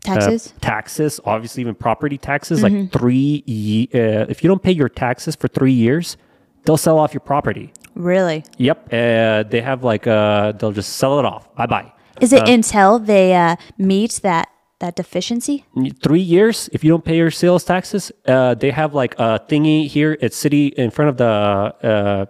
Taxes. uh, taxes, obviously even property taxes, Mm-hmm. like three. Ye- uh, if you don't pay your taxes for three years, they'll sell off your property. really? Yep, uh, they have like uh, they'll just sell it off. Bye bye. Is it until they uh, meet that that deficiency? Three years. If you don't pay your sales taxes, uh, they have like a thingy here at city in front of the uh, uh,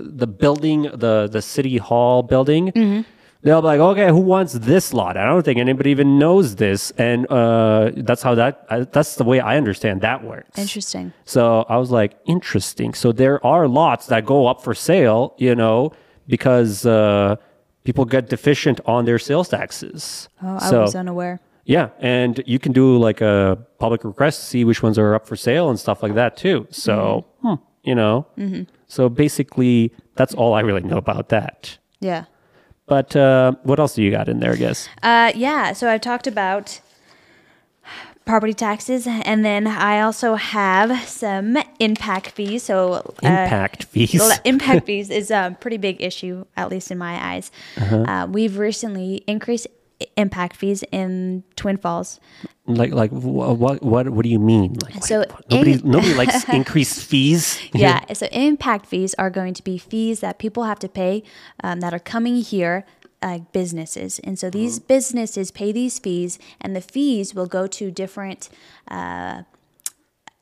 the building, the the city hall building. Mm-hmm. They'll be like, okay, who wants this lot? I don't think anybody even knows this, and uh, that's how that. Uh, that's the way I understand that works. Interesting. So I was like, interesting. So there are lots that go up for sale, you know, because uh, people get deficient on their sales taxes. Oh, I so, was unaware. yeah, and you can do like a public request to see which ones are up for sale and stuff like that too. So, hmm, you know, so basically, that's all I really know about that. Yeah. But uh, what else do you got in there? I guess. Uh, yeah. So I've talked about property taxes, and then I also have some impact fees. So uh, Impact fees. Impact fees is a pretty big issue, at least in my eyes. Uh-huh. Uh, we've recently increased impact fees in Twin Falls. like, like, what, what, what do you mean? Like, So what? nobody, in- nobody likes increased fees. Yeah, so impact fees are going to be fees that people have to pay um, that are coming here. Like businesses, and so these businesses pay these fees, and the fees will go to different uh,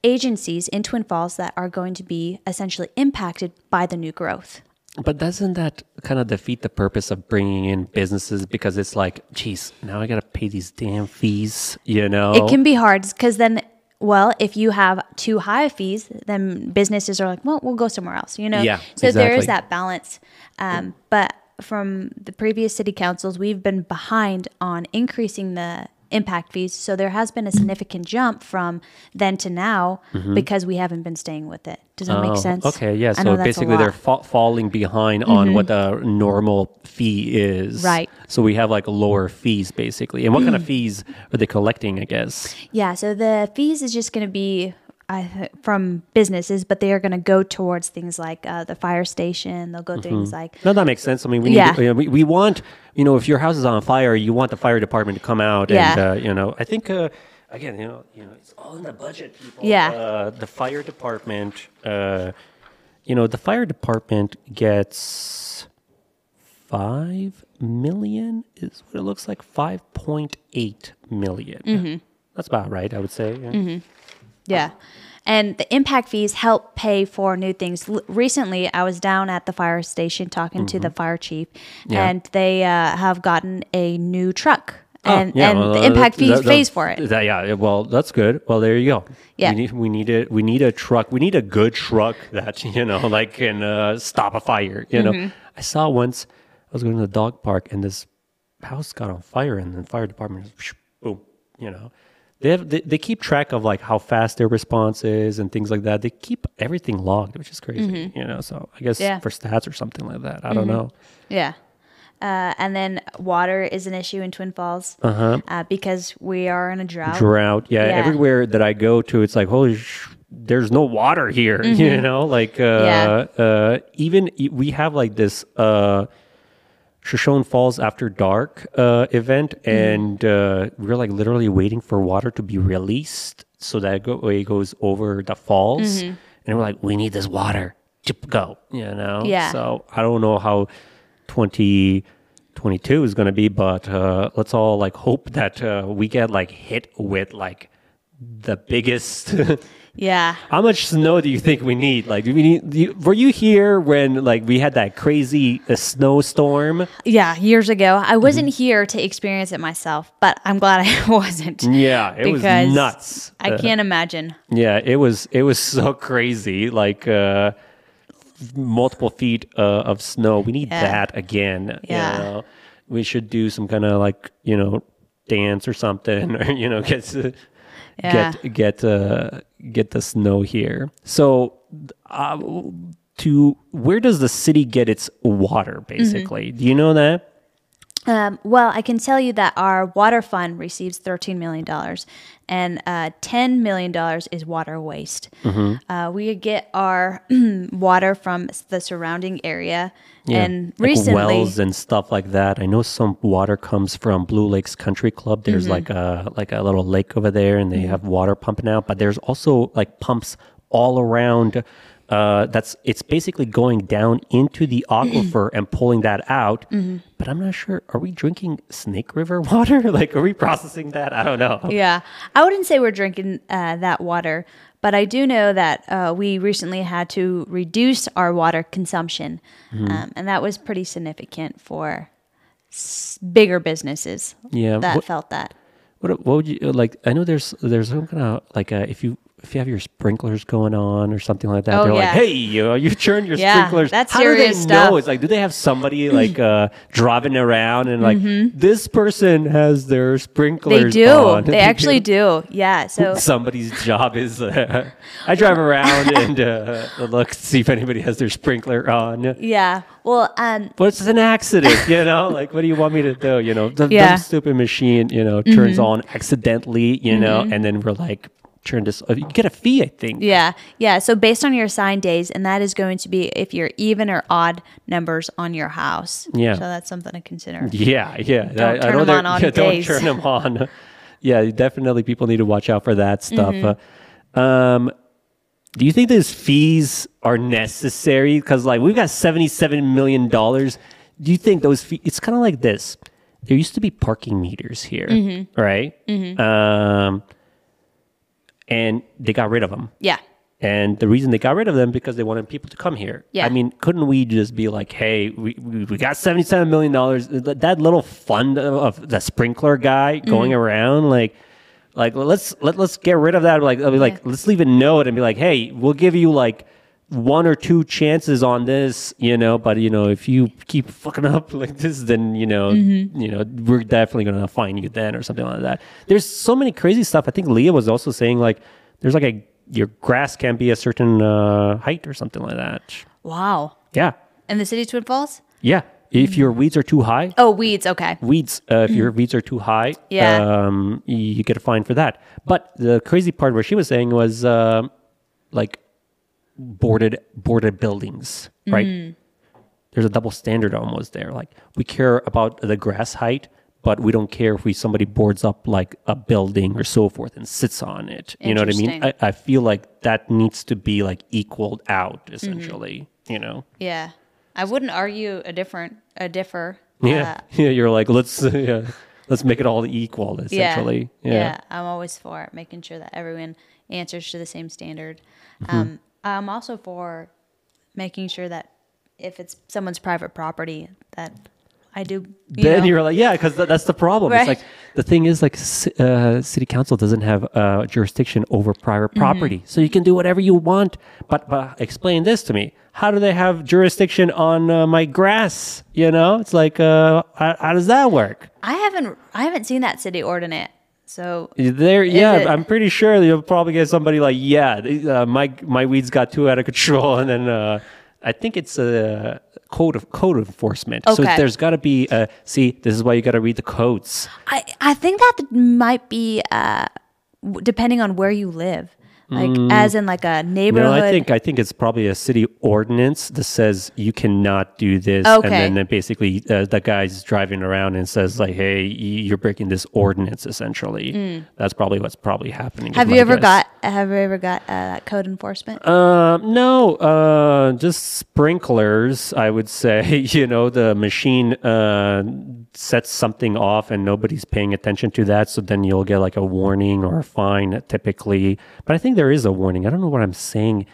agencies in Twin Falls that are going to be essentially impacted by the new growth. But doesn't that kind of defeat the purpose of bringing in businesses because it's like, geez, now I got to pay these damn fees, you know? It can be hard because then well, if you have too high fees, then businesses are like, well, we'll go somewhere else, you know? Yeah, So there is that balance. Um, but from the previous city councils, we've been behind on increasing the impact fees. So there has been a significant jump from then to now because we haven't been staying with it. Does that Mm-hmm. Oh, make sense? Okay, yeah. I So basically, they're. Mm-hmm. fa- falling behind on what the normal fee is. Right. So we have like lower fees basically. And what kind of fees are they collecting? I guess. Yeah, so the fees is just going to be I th- from businesses, but they are going to go towards things like uh, the fire station. They'll go things like No, that makes sense. I mean, we need. Yeah. you know, we, we want. You know, if your house is on fire, you want the fire department to come out and Yeah. uh, you know. I think. Uh, Again, you know, you know, it's all in the budget, people. Yeah. Uh, the fire department, uh, you know, the fire department gets five million is what it looks like. Five point eight million. Mm-hmm. That's about right, I would say. yeah. Yeah. And the impact fees help pay for new things. L- recently, I was down at the fire station talking to the fire chief, Mm-hmm. Yeah. and they uh, have gotten a new truck. And, Oh, yeah, and well, the uh, impact fees that- pays for it. that- yeah, well, that's good. Well, there you go. Yeah. we need we need a we need a truck. We need a good truck that you know like can uh, stop a fire. You Mm-hmm. know, I saw once I was going to the dog park and this house got on fire and the fire department just, boom. You know, they have they, they keep track of like how fast their response is and things like that. They keep everything logged, which is crazy. You know, so I guess Mm-hmm. Yeah. for stats or something like that. I don't know. Yeah. Uh, and then water is an issue in Twin Falls Uh huh. because we are in a drought. drought. Yeah, Yeah. everywhere that I go to, it's like holy. Sh- there's no water here, you know. Like, uh, Mm-hmm. Yeah. uh, even we have like this uh, Shoshone Falls After Dark uh, event, Mm-hmm. and uh, we're like literally waiting for water to be released so that it, go- it goes over the falls, Mm-hmm. and we're like, we need this water to go, you know. Yeah. So I don't know how 2022 is going to be, but uh, let's all like hope that uh, we get like hit with like the biggest. Yeah. How much snow do you think we need? Like, do we need? You, were you here when like we had that crazy uh, snowstorm? Yeah, years ago. I wasn't Mm-hmm. here to experience it myself, but I'm glad I wasn't. Yeah, it was nuts. I Uh, can't imagine. Yeah, it was it was so crazy. Like uh, multiple feet uh, of snow. We need Yeah. that again. Yeah. You know? We should do some kind of like you know dance or something, or you know get Yeah. get get uh, get the snow here. So. Uh, to where does the city get its water basically do you know that Um, well, I can tell you that our water fund receives $13 million, and uh, $10 million is water waste. Mm-hmm. Uh, we get our water from the surrounding area. And like recently, wells and stuff like that. I know some water comes from Blue Lakes Country Club. There's Mm-hmm. like a like a little lake over there, and they have water pumping out. But there's also like pumps all around. Uh, that's it's basically going down into the aquifer and pulling that out. Mm-hmm. But I'm not sure. Are we drinking Snake River water? like, are we processing that? I don't know. Yeah, I wouldn't say we're drinking uh, that water, but I do know that uh, we recently had to reduce our water consumption, Mm-hmm. um, and that was pretty significant for s- bigger businesses. Yeah, that what- felt that. What what would you like? I know there's there's some kind of like uh, if you if you have your sprinklers going on or something like that, Oh, they're like, hey, you know, you turned your Yeah, sprinklers. that's How do they serious know? It's like, do they have somebody like uh, driving around and like this person has their sprinklers? Mm-hmm. They do. on. They actually do. Yeah. So Somebody's job is uh, I drive around and uh, look see if anybody has their sprinkler on. yeah. Well, um, But it's an accident, you know. Like, what do you want me to do? You know, the Yeah. stupid machine, you know, turns on accidentally, you know, and then we're like, turn this. Uh, you get a fee, I think. yeah, yeah. So based on your sign days, and that is going to be if you're even or odd numbers on your house. Yeah. So that's something to consider. Yeah, yeah. Don't turn know them on odd yeah, Don't turn them on. yeah, definitely. People need to watch out for that stuff. Mm-hmm. Uh, um, do you think those fees are necessary? Because like we've got seventy-seven million dollars. Do you think those fees? It's kind of like this. There used to be parking meters here, Mm-hmm. right? Um, and they got rid of them. Yeah. And the reason they got rid of them because they wanted people to come here. Yeah. I mean, couldn't we just be like, hey, we, we, got seventy-seven million dollars. That little fund of, of the sprinkler guy Mm-hmm. going around, like, Like let's let let's get rid of that. Like like Yeah. let's leave a note and be like, hey, we'll give you like one or two chances on this, you know. But you know, if you keep fucking up like this, then you know, Mm-hmm. you know, we're definitely gonna fine you then or something like that. There's so many crazy stuff. I think Leah was also saying like, there's like a your grass can't be a certain uh, height or something like that. Wow. Yeah, In the city Twin Falls? yeah. If your weeds are too high, Oh, weeds. Okay. weeds uh, if your weeds are too high Yeah. um, you, you get a fine for that but the crazy part where she was saying was um like boarded boarded buildings right there's a double standard almost there like we care about the grass height but we don't care if we somebody boards up like a building or so forth and sits on it you know what i mean I, I feel like that needs to be like equaled out essentially you know Yeah. I wouldn't argue a different, a differ. yeah Uh, yeah you're like let's yeah let's make it all equal essentially Yeah. yeah. I'm always for making sure that everyone answers to the same standard. Mm-hmm. Um, I'm also for making sure that if it's someone's private property, that I do. You then know, you're like, yeah, because that's the problem. It's like the thing is, like, uh, city council doesn't have uh, jurisdiction over private Mm-hmm. property, so you can do whatever you want. But but explain this to me: How do they have jurisdiction on uh, my grass? You know, it's like, uh, how, how does that work? I haven't, I haven't seen that city ordinance. So There, it- yeah, I'm pretty sure you'll probably get somebody like, yeah, uh, my my weeds got too out of control, and then uh, I think it's a code of code enforcement. So there's got to be. Uh, see, this is why you got to read the codes. I, I think that might be uh, depending on where you live, like as in like a neighborhood. Mm. No, I think I think it's probably a city ordinance that says you cannot do this, Okay. and then, then basically uh, the guy's driving around and says like, "Hey, you're breaking this ordinance." Essentially, that's probably what's probably happening. Mm. have you ever guess. got have you ever got uh, that code enforcement? Uh, no, uh, just sprinklers. I would say, you know, the machine uh, sets something off and nobody's paying attention to that. So then you'll get like a warning or a fine typically. But I think there is a warning. I don't know what I'm saying.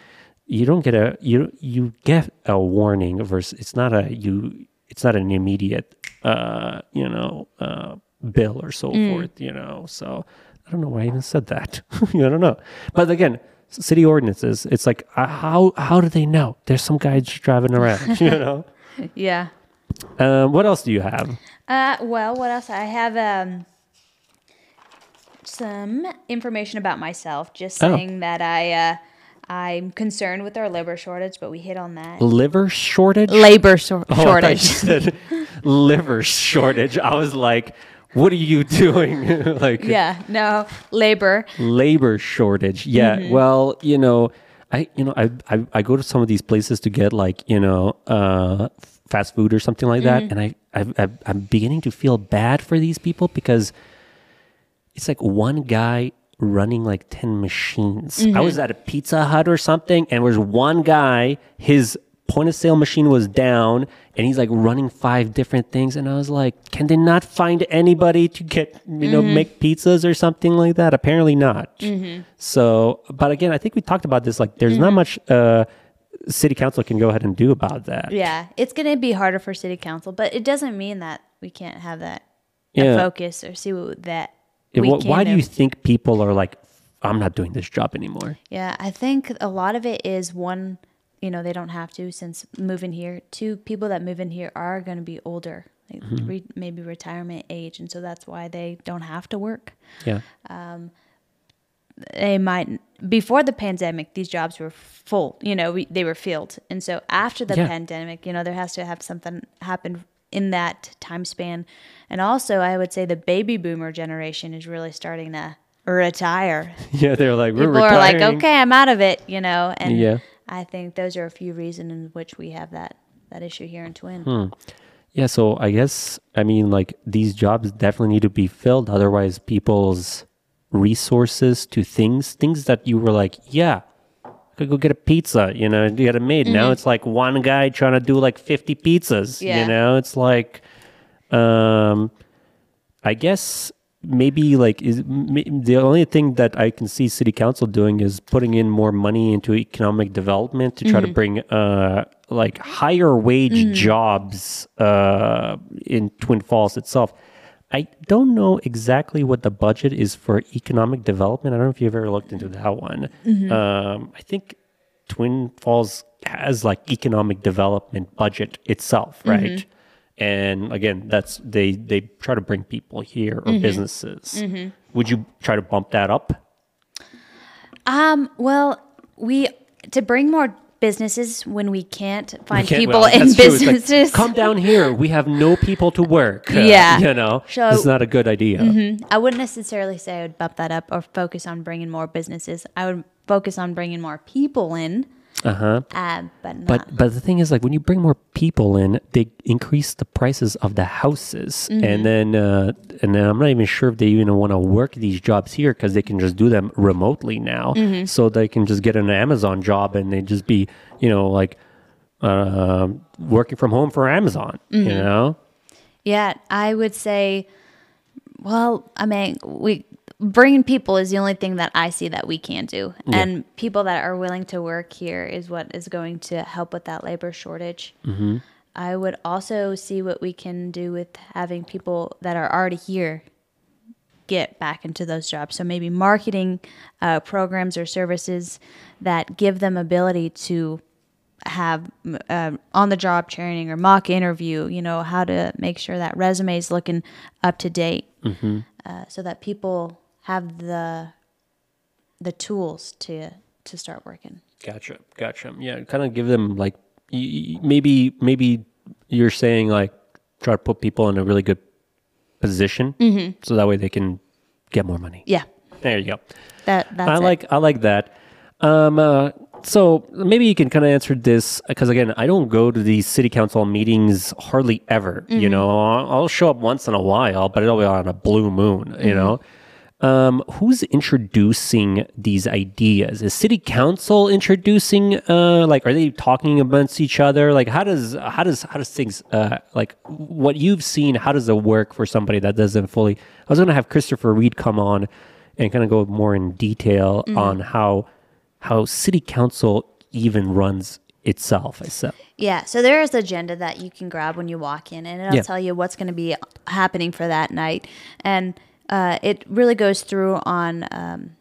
You don't get a you you get a warning versus it's not a you it's not an immediate uh you know uh bill or so forth you know so I don't know why I even said that I don't know but again city ordinances it's like uh, how how do they know there's some guy just driving around you know yeah. um, what else do you have Uh, well, what else? I have um, some information about myself. Just Oh. saying that I uh, I'm concerned with our labor shortage, but we hit on that. liver shortage Labor shor- Oh, I thought shortage. said liver shortage I was like what are you doing like yeah. No labor. labor shortage. Yeah. Mm-hmm. Well, you know, I you know I, I I go to some of these places to get like you know uh fast food or something like Mm-hmm. that, and I, I I I'm beginning to feel bad for these people because it's like one guy running like 10 machines. I mm-hmm. was at a Pizza Hut or something and there was one guy his point of sale machine was down and he's like running five different things and I was like can they not find anybody to get you know mm-hmm. make pizzas or something like that? Apparently not. Mm-hmm. So, but again, I think we talked about this like there's not much uh city council can go ahead and do about that. Yeah, it's going to be harder for city council, but it doesn't mean that we can't have that Yeah. focus or see what that. Why do you think people are like I'm not doing this job anymore? Yeah, I think a lot of it is one, you know, they don't have to since moving here. Two, people that move in here are going to be older, like Mm-hmm. re- maybe retirement age, and so that's why they don't have to work. Yeah. They might before the pandemic, these jobs were full. You know, we, they were filled, and so after the Yeah. pandemic, you know, there has to have something happen in that time span. And also, I would say the baby boomer generation is really starting to retire. Yeah, they're like we're people are like, okay, I'm out of it, you know. And Yeah. I think those are a few reasons in which we have that that issue here in Twin. Hmm. Yeah, so I guess I mean like these jobs definitely need to be filled. Otherwise, people's resources to things, things that you were like, yeah, could go get a pizza, you know, you get it made. Now it's like one guy trying to do like fifty pizzas. Yeah. You know, it's like, um, I guess maybe like is the only thing that I can see city council doing is putting in more money into economic development to try to bring uh like higher wage jobs uh in Twin Falls itself. I don't know exactly what the budget is for economic development. I don't know if you've ever looked into that one. Um, I think Twin Falls has like economic development budget itself, right? And again, that's they they try to bring people here or businesses. Would you try to bump that up? Um, well, we to bring more businesses when we can't find Can't- people well, in. It's like, businesses. Come down here. We have no people to work. Yeah. you know, So- it's not a good idea. Mm-hmm. I wouldn't necessarily say I would bump that up or focus on bringing more businesses. I would focus on bringing more people in, Uh huh. uh, but not. But but the thing is, like when you bring more people in, they increase the prices of the houses, Mm-hmm. and then uh, and then I'm not even sure if they even want to work these jobs here because they can just do them remotely now. Mm-hmm. So they can just get an Amazon job and they just be you know like uh, working from home for Amazon. Mm-hmm. You know. Yeah, I would say, well, I mean, we bringing people is the only thing that I see that we can do, and people that are willing to work here is what is going to help with that labor shortage. Mm-hmm. I would also see what we can do with having people that are already here get back into those jobs. So maybe marketing uh, programs or services that give them ability to have uh, on the job training or mock interview, you know, how to make sure that resume is looking up to date uh, so that people have the the tools to to start working. Gotcha, gotcha. Yeah, kind of give them like maybe maybe you're saying like try to put people in a really good position, so that way they can get more money. Yeah. There you go. That that's I it. like I like that. Um, uh, so maybe you can kind of answer this because again, I don't go to these city council meetings hardly ever. You Mm-hmm. know, I'll, show up once in a while, but it'll be on a blue moon. You Mm-hmm. know. Um, who's introducing these ideas? Is city council introducing? Uh, like, are they talking amongst each other? Like, how does how does how does things uh like what you've seen? How does it work for somebody that doesn't fully? I was gonna have Christopher Reed come on and kind of go more in detail Mm-hmm. on how how city council even runs itself. I said, Yeah, so there is agenda that you can grab when you walk in, and it'll Yeah. tell you what's going to be happening for that night, and uh, it really goes through on um,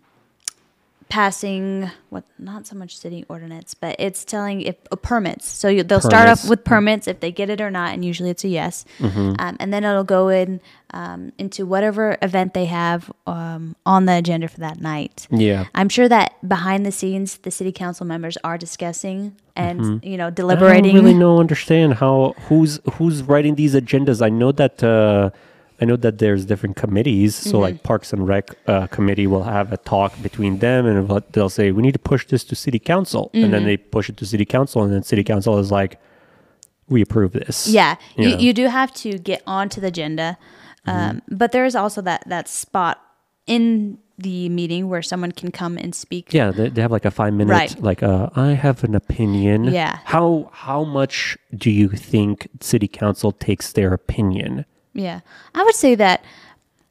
passing what not so much city ordinance, but it's telling if uh, permits. So you, they'll start Permits. off with permits if they get it or not, and usually it's a yes, Mm-hmm. um, and then it'll go in um, into whatever event they have um, on the agenda for that night. yeah. I'm sure that behind the scenes, the city council members are discussing and you know deliberating. I deliberating. don't really know understand how who's who's writing these agendas. I know that uh, I know that there's different committees. So Mm-hmm. like Parks and Rec uh, committee will have a talk between them, and what they'll say we need to push this to City Council, and Mm-hmm. then they push it to City Council, and then City Council is like, we approve this. Yeah, you, know. you do have to get onto the agenda, um, but there is also that that spot in the meeting where someone can come and speak. Yeah, they, they have like a five minute, Right. like uh, I have an opinion. Yeah. How how much do you think City Council takes their opinion? Yeah, I would say that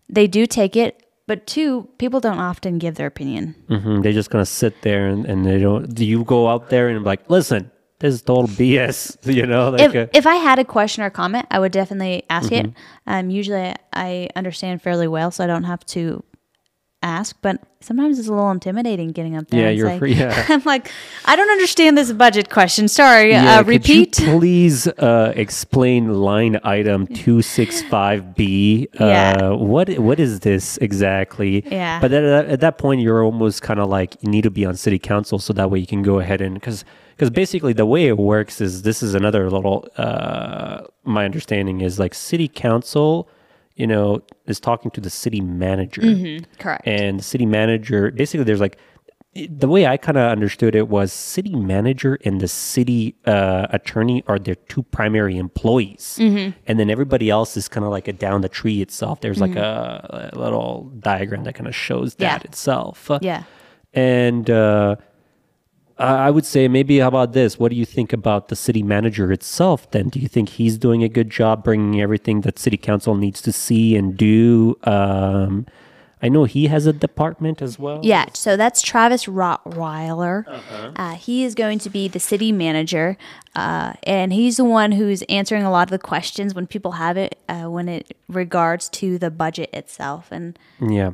they do take it, but two people don't often give their opinion. hmm They're just gonna sit there and, and they don't. Do you go out there and like, listen, this is total BS? You know, like if, uh, if I had a question or comment, I would definitely ask it. Mm-hmm. Um, usually I understand fairly well, so I don't have to ask. But sometimes it's a little intimidating getting up there. Yeah, you're say- free- yeah. I'm like, I don't understand this budget question. Sorry. yeah, uh, repeat. please uh, explain line item two six five B. Yeah. Uh, what what is this exactly? Yeah. But at, at that point, you're almost kind of like you need to be on city council, so that way you can go ahead and because because basically the way it works is this is another little. Uh, my understanding is like city council, you know, is talking to the city manager. Correct. and the city manager basically there's like the way i kind of understood it was city manager and the city uh, attorney are their two primary employees and then everybody else is kind of like a down the tree itself there's like a, a little diagram that kind of shows that Yeah. itself yeah. and uh, I I would say maybe how about this? What do you think about the city manager itself? Then, do you think he's doing a good job bringing everything that city council needs to see and do? Um, I know he has a department as well. Yeah, so that's Travis Rothweiler. uh he is going to be the city manager, uh, and he's the one who's answering a lot of the questions when people have it uh, when it regards to the budget itself. And Yeah.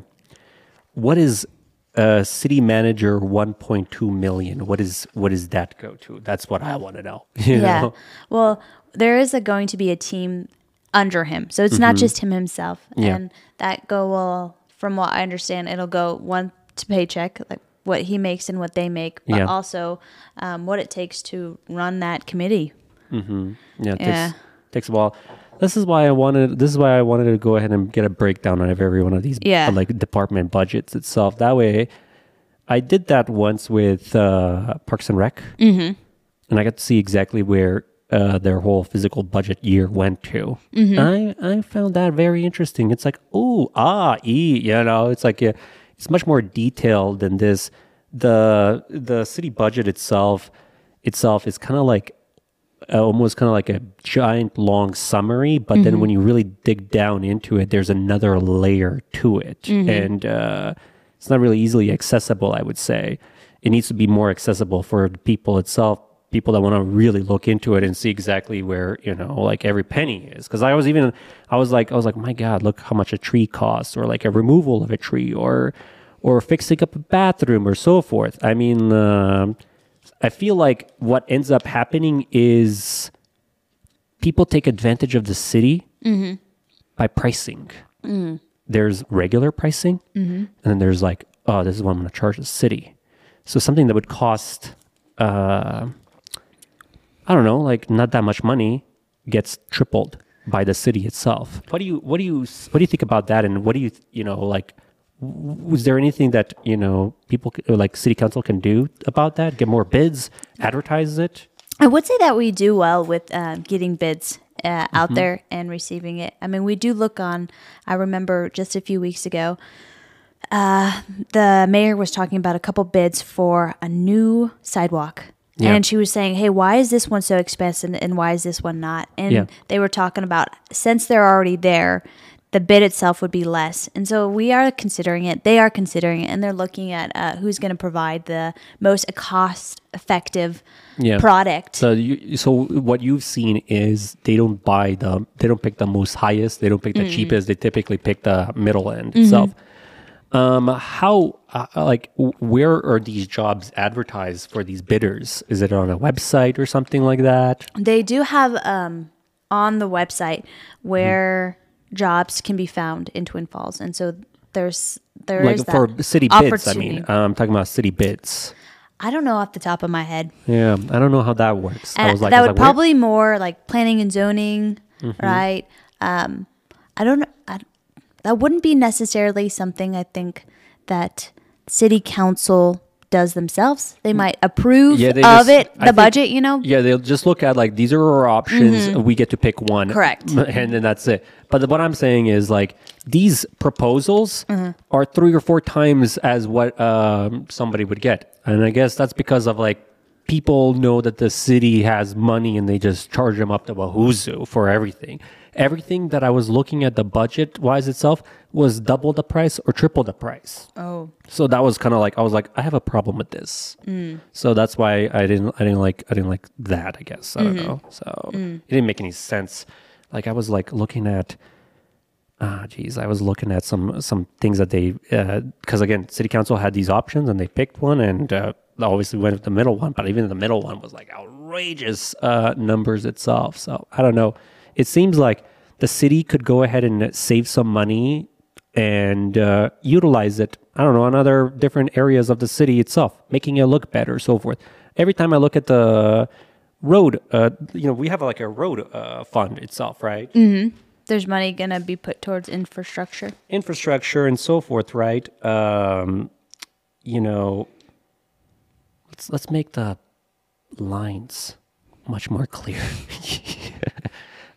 What is uh, city manager 1.2 million? What is what does that go to? That's what I want to know. You yeah, know? well, there is a, going to be a team under him, so it's not just him himself. Mm-hmm. Yeah. And that go will, from what I understand, it'll go one to paycheck, like what he makes and what they make, but Yeah. also um, what it takes to run that committee. Yeah, it Yeah. takes takes a while. This is why I wanted. This is why I wanted to go ahead and get a breakdown of every one of these, Yeah. like department budgets itself. That way, I did that once with uh, Parks and Rec, mm-hmm. and I got to see exactly where uh, their whole physical budget year went to. I I found that very interesting. It's like, oh, ah, e, you know, it's like uh it's much more detailed than this. The the city budget itself itself is kind of like almost kind of like a giant long summary, but then when you really dig down into it, there's another layer to it, and uh, it's not really easily accessible. I would say it needs to be more accessible for people itself, people that want to really look into it and see exactly where you know, like every penny is. Because I was even, I was like, I was like, my God, look how much a tree costs, or like a removal of a tree, or or fixing up a bathroom, or so forth. I mean. um I feel like what ends up happening is people take advantage of the city mm-hmm. by pricing. Mm. There's regular pricing, mm-hmm. and then there's like, oh, this is what I'm going to charge the city. So something that would cost, uh, I don't know, like not that much money, gets tripled by the city itself. What do you, what do you, what do you think about that? And what do you, you know, like, was there anything that you know people like city council can do about that get more bids advertise it I would say that we do well with uh, getting bids uh, out there and receiving it. I mean, we do look on. I remember just a few weeks ago, uh, the mayor was talking about a couple bids for a new sidewalk. Yeah. And she was saying, "Hey, why is this one so expensive, and why is this one not?" And Yeah. they were talking about since they're already there, the bid itself would be less. And so we are considering it. They are considering it, and they're looking at uh, who's going to provide the most cost-effective Yeah. product. so you so what you've seen is they don't buy the they don't pick the most highest they don't pick the cheapest they typically pick the middle end itself um how uh, like where are these jobs advertised for these bidders is it on a website or something like that They do have um, on the website where jobs can be found in Twin Falls, and so there's there is like that for city bids i mean uh, i'm talking about city bids I don't know off the top of my head. yeah i don't know how that works i was like that was would like, probably more like planning and zoning, Mm-hmm. right? Um, I don't know. I, that wouldn't be necessarily something I think that city council does themselves. They might approve Mm. Yeah, of just- it, the think- budget, you know. Yeah, they'll just look at like these are our options. We get to pick one. Mm-hmm. Correct. And then that's it. But the- what I'm saying is like these proposals Mm-hmm. are three or four times as what um, somebody would get, and I guess that's because of like people know that the city has money and they just charge them up to wahoo for everything. Everything that I was looking at the budget wise itself was double the price or triple the price. Oh, So that was kind of like I was like I have a problem with this. So that's why I didn't I didn't like I didn't like that. I guess I don't know. So it didn't make any sense. Like I was like looking at. Ah, geez, I was looking at some some things that they because again, city council had these options and they picked one and uh, obviously went with the middle one. But even the middle one was like outrageous uh, numbers itself. So I don't know. It seems like the city could go ahead and save some money and uh, utilize it. I don't know on other different areas of the city itself, making it look better, so forth. Every time I look at the road, uh, you know, we have like a road uh, fund itself, right? there's money gonna be put towards infrastructure. Infrastructure and so forth, right? Um, you know, let's let's make the lines much more clear.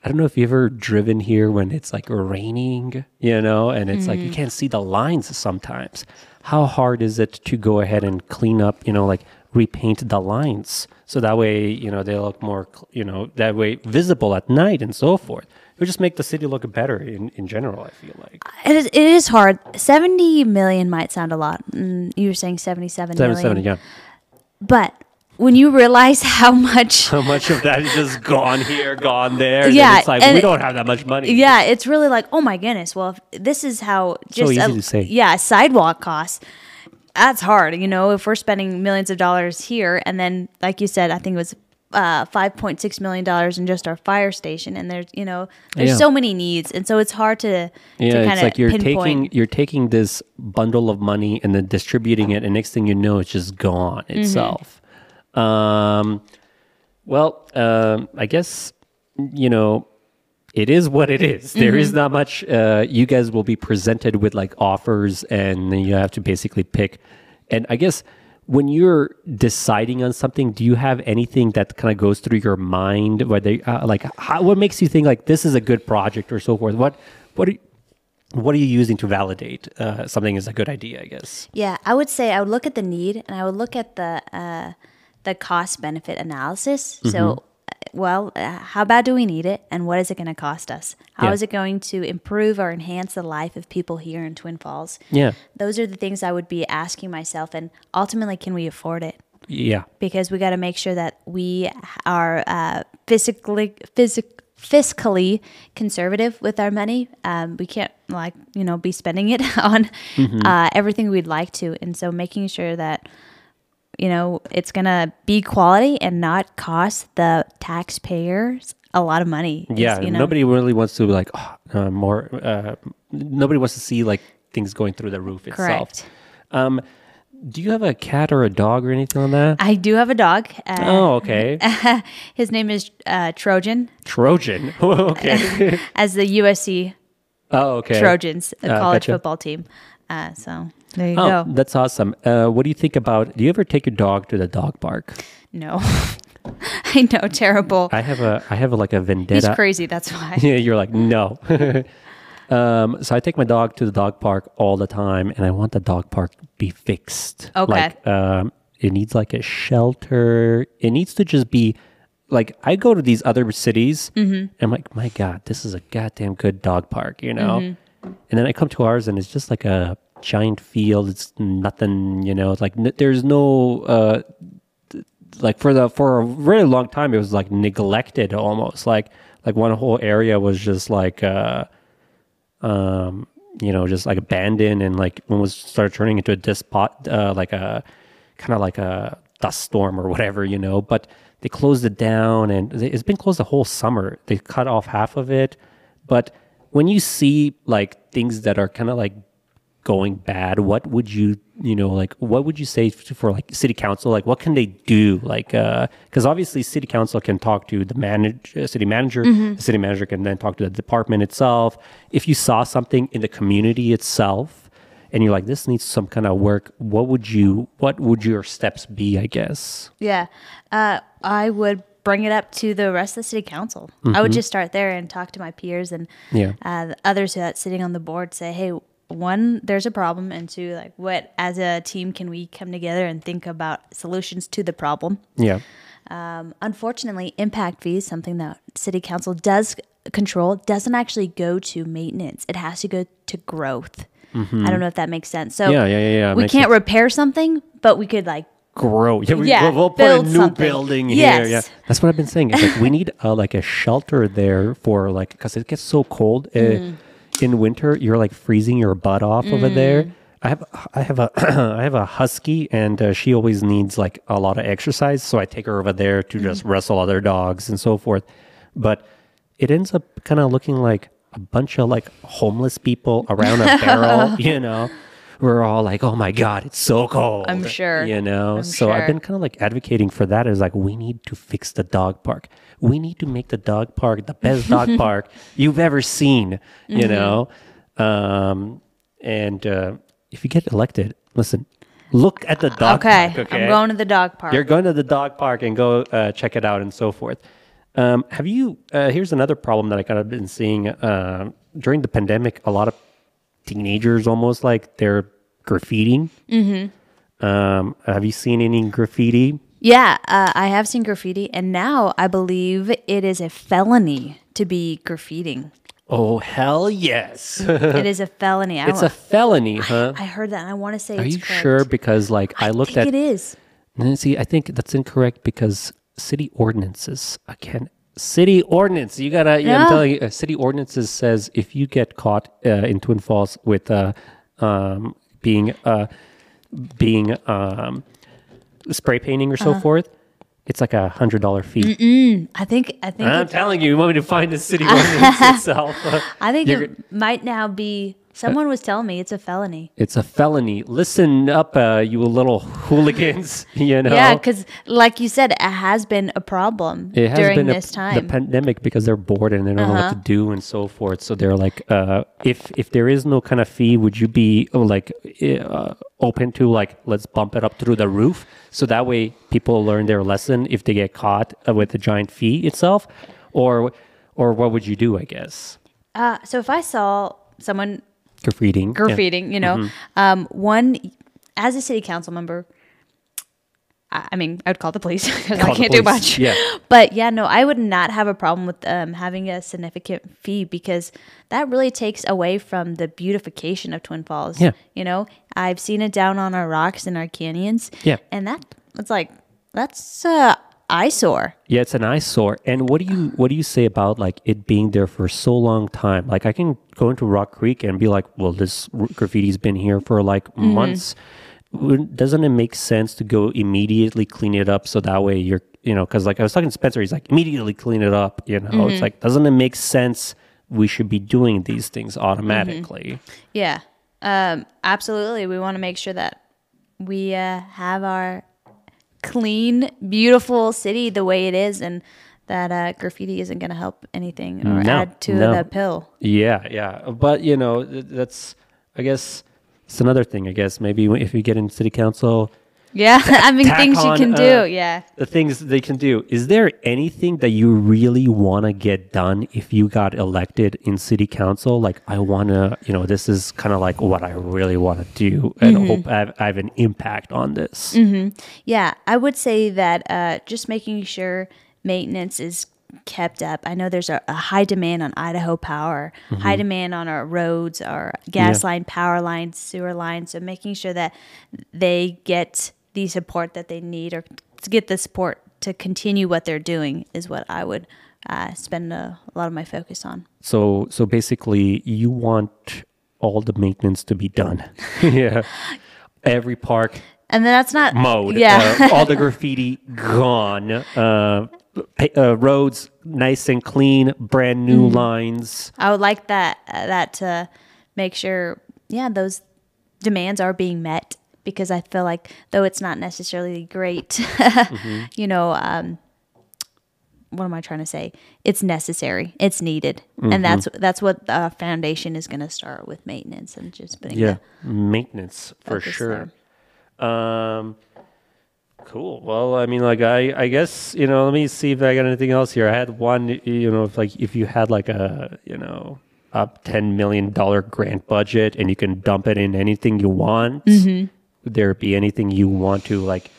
I don't know if you've ever driven here when it's like raining, you know, and it's like you can't see the lines sometimes. How hard is it to go ahead and clean up, you know, like repaint the lines so that way you know they look more you know that way visible at night and so forth. It would just make the city look better in, in general. I feel like It is, it is hard. 70 million might sound a lot. Mm, you were saying 77 million. 77 seven million. seventy, yeah. But when you realize how much How much of that is just gone here, gone there? Yeah, it's like we don't have that much money. Yeah, it's really like, oh my goodness. Well, if this is how just easy a, to say. Yeah, sidewalk costs. That's hard. You know, if we're spending millions of dollars here, and then, like you said, I think it was uh, five point six million dollars in just our fire station, and there's you know there's Yeah. so many needs, and so it's hard to Yeah, to it's kind of like you're pinpoint. taking you're taking this bundle of money and then distributing it, and next thing you know, it's just gone Mm-hmm. Um, well, um, I guess you know it is what it is. There is Mm-hmm. not much. Uh, you guys will be presented with like offers, and then you have to basically pick. And I guess when you're deciding on something, do you have anything that kind of goes through your mind? Whether uh, like how, what makes you think like this is a good project or so forth? What what are you, what are you using to validate uh, something is a good idea? I guess. Yeah, I would say I would look at the need and I would look at the uh, the cost benefit analysis. Mm-hmm. So, uh, well, uh, how bad do we need it, and what is it going to cost us? How is Yeah. it going to improve or enhance the life of people here in Twin Falls? Yeah. Those are the things I would be asking myself, and ultimately, can we afford it? Yeah. Because we got to make sure that we are uh, physically physic, fiscally conservative with our money. Um, we can't like you know be spending it on uh, everything we'd like to, and so making sure that you know it's gonna be quality and not cost the taxpayers a lot of money. Yeah, you know? nobody really wants to be like oh, uh, more. Uh, nobody wants to see like things going through the roof itself. Correct. Um, do you have a cat or a dog or anything on that? I do have a dog. Uh, oh, okay. His name is uh, Trojan, Trojan. okay. as the USC oh, okay. Trojans, a Uh, college gotcha. football team. Uh, so there you Oh, go. that's awesome. Uh, what do you think about? Do you ever take your dog to the dog park? No, I know, terrible. I have a. I have a, like a vendetta. He's vendetta. crazy. That's why. Yeah, you're like no. um, so I take my dog to the dog park all the time, and I want the dog park to be fixed. Okay. Like, um, it needs like a shelter. It needs to just be like I go to these other cities. Mm-hmm. And I'm like, my God, this is a goddamn good dog park, you know. Mm-hmm. And then I come to ours, and it's just like a giant field. It's nothing, you know. It's like n- there's no. Uh, like for the for a really long time it was like neglected almost like like one whole area was just like uh um you know just like abandoned and like when was started turning into a despot uh like a kind of like a dust storm or whatever you know but they closed it down and it's been closed the whole summer they cut off half of it but when you see like things that are kind of like going bad what would you you know like what would you say for like city council? Like what can they do? Like uh because obviously city council can talk to the manage uh, city manager the city manager can then talk to the department itself. If you saw something in the community itself and you're like this needs some kind of work what would you what would your steps be i guess? Yeah. Uh, I would bring it up to the rest of the city council. I would just start there and talk to my peers and Yeah. uh, others who are sitting on the board. Say, hey, one, there's a problem, and two, like, what as a team can we come together and think about solutions to the problem? yeah Um, unfortunately, impact fees, something that city council does control, doesn't actually go to maintenance. It has to go to growth. I don't know if that makes sense. So Mm-hmm. Yeah, yeah, yeah, yeah, we can't sense. repair something, but we could like grow. Yeah, we, Yeah, we'll, we'll put a new something. building here. Yeah, that's what I've been saying. It's like we need uh, like a shelter there for like because it gets so cold uh, Mm. in winter. You're like freezing your butt off over Mm. there. I have I have a I have a husky and uh, she always needs like a lot of exercise, so I take her over there to just Mm-hmm. wrestle other dogs and so forth. But it ends up kind of looking like a bunch of like homeless people around a barrel, you know. We're all like, "Oh my god, it's so cold." I'm sure. You know, I'm so I've been kind of like advocating for that. Is like we need to fix the dog park. We need to make the dog park the best dog park you've ever seen. You Mm-hmm. know, um, and uh, if you get elected, listen, look at the dog okay, park. Okay, I'm going to the dog park. You're going to the dog park and go uh, check it out and so forth. Um, have you? Uh, here's another problem that I kind of been seeing uh, during the pandemic. A lot of teenagers almost like they're graffitiing. Um, have you seen any graffiti? Yeah, uh, I have seen graffiti, and now I believe it is a felony to be graffitiing. Oh hell yes! it is a felony. I, it's a felony, huh? I heard that. and I want to say Are you correct. sure? Because like I, looked think at it is. See, I think that's incorrect because city ordinances. I can't. City ordinance. You gotta. Yeah, I'm telling you. Uh, city ordinances says if you get caught uh, in Twin Falls with uh, um, being uh, being um, spray painting or so Uh-huh. forth, it's like a hundred dollar fee. I think. I think. I'm telling you, you want me to find the city ordinance itself? I think You're it might now be. Someone was telling me it's a felony. It's a felony. Listen up, uh, you little hooligans. You know. Yeah, because like you said, it has been a problem it has during been a- this time. the pandemic because they're bored and they don't know what to do and so forth. So they're like, uh, if if there is no kind of fee, would you be uh, like uh, open to like let's bump it up through the roof so that way people learn their lesson if they get caught uh, with the giant fee itself, or or what would you do? I guess uh, so if I saw someone graffitiing. yeah. graffitiing, you know, um, one as a city council member. I I mean, I would call the police because I can't do much. yeah. But yeah, no, I would not have a problem with um, having a significant fee because that really takes away from the beautification of Twin Falls. Yeah. You know, I've seen it down on our rocks and our canyons. Yeah. And that, it's like, that's uh, eyesore. Yeah, it's an eyesore. And what do you what do you say about like it being there for so long time? Like I can go into Rock Creek and be like, well, this graffiti's been here for like Mm-hmm. months. Doesn't it make sense to go immediately clean it up so that way you're you know because like I was talking to Spencer, he's like immediately clean it up. You know, Mm-hmm. it's like doesn't it make sense? We should be doing these things automatically. Yeah, um, absolutely. We want to make sure that we uh, have our clean, beautiful city the way it is, and that uh, graffiti isn't going to help anything or No, add to no. the pill. Yeah, yeah. But you know, that's I guess it's another thing. I guess maybe if you get in city council. Yeah, I mean things you can uh, do. Yeah. the things they can do. Is there anything that you really want to get done if you got elected in city council? Like, I want to, you know, this is kind of like what I really want to do and Mm-hmm. hope I have, I have an impact on this. Yeah, I would say that uh, just making sure maintenance is kept up. I know there's a, a high demand on Idaho Power, high demand on our roads, our gas Yeah. line, power lines, sewer lines. So making sure that they get the support that they need or to get the support to continue what they're doing is what I would uh, spend a, a lot of my focus on. So, so basically, you want all the maintenance to be done. yeah. Every park And then that's not mode. Yeah. uh, all the graffiti gone. Uh, uh, roads nice and clean, brand new Mm-hmm. lines. I would like that uh, that to make sure, yeah, those demands are being met because I feel like though it's not necessarily great, you know, um, what am I trying to say? It's necessary. It's needed, and that's that's what the foundation is going to start with maintenance and just putting Yeah, maintenance for sure. Um, cool. Well, I mean, like, I, I guess you know. Let me see if I got anything else here. I had one. You know, if like if you had like a you know up ten million dollar grant budget and you can dump it in anything you want, Mm-hmm. Would there be anything you want to like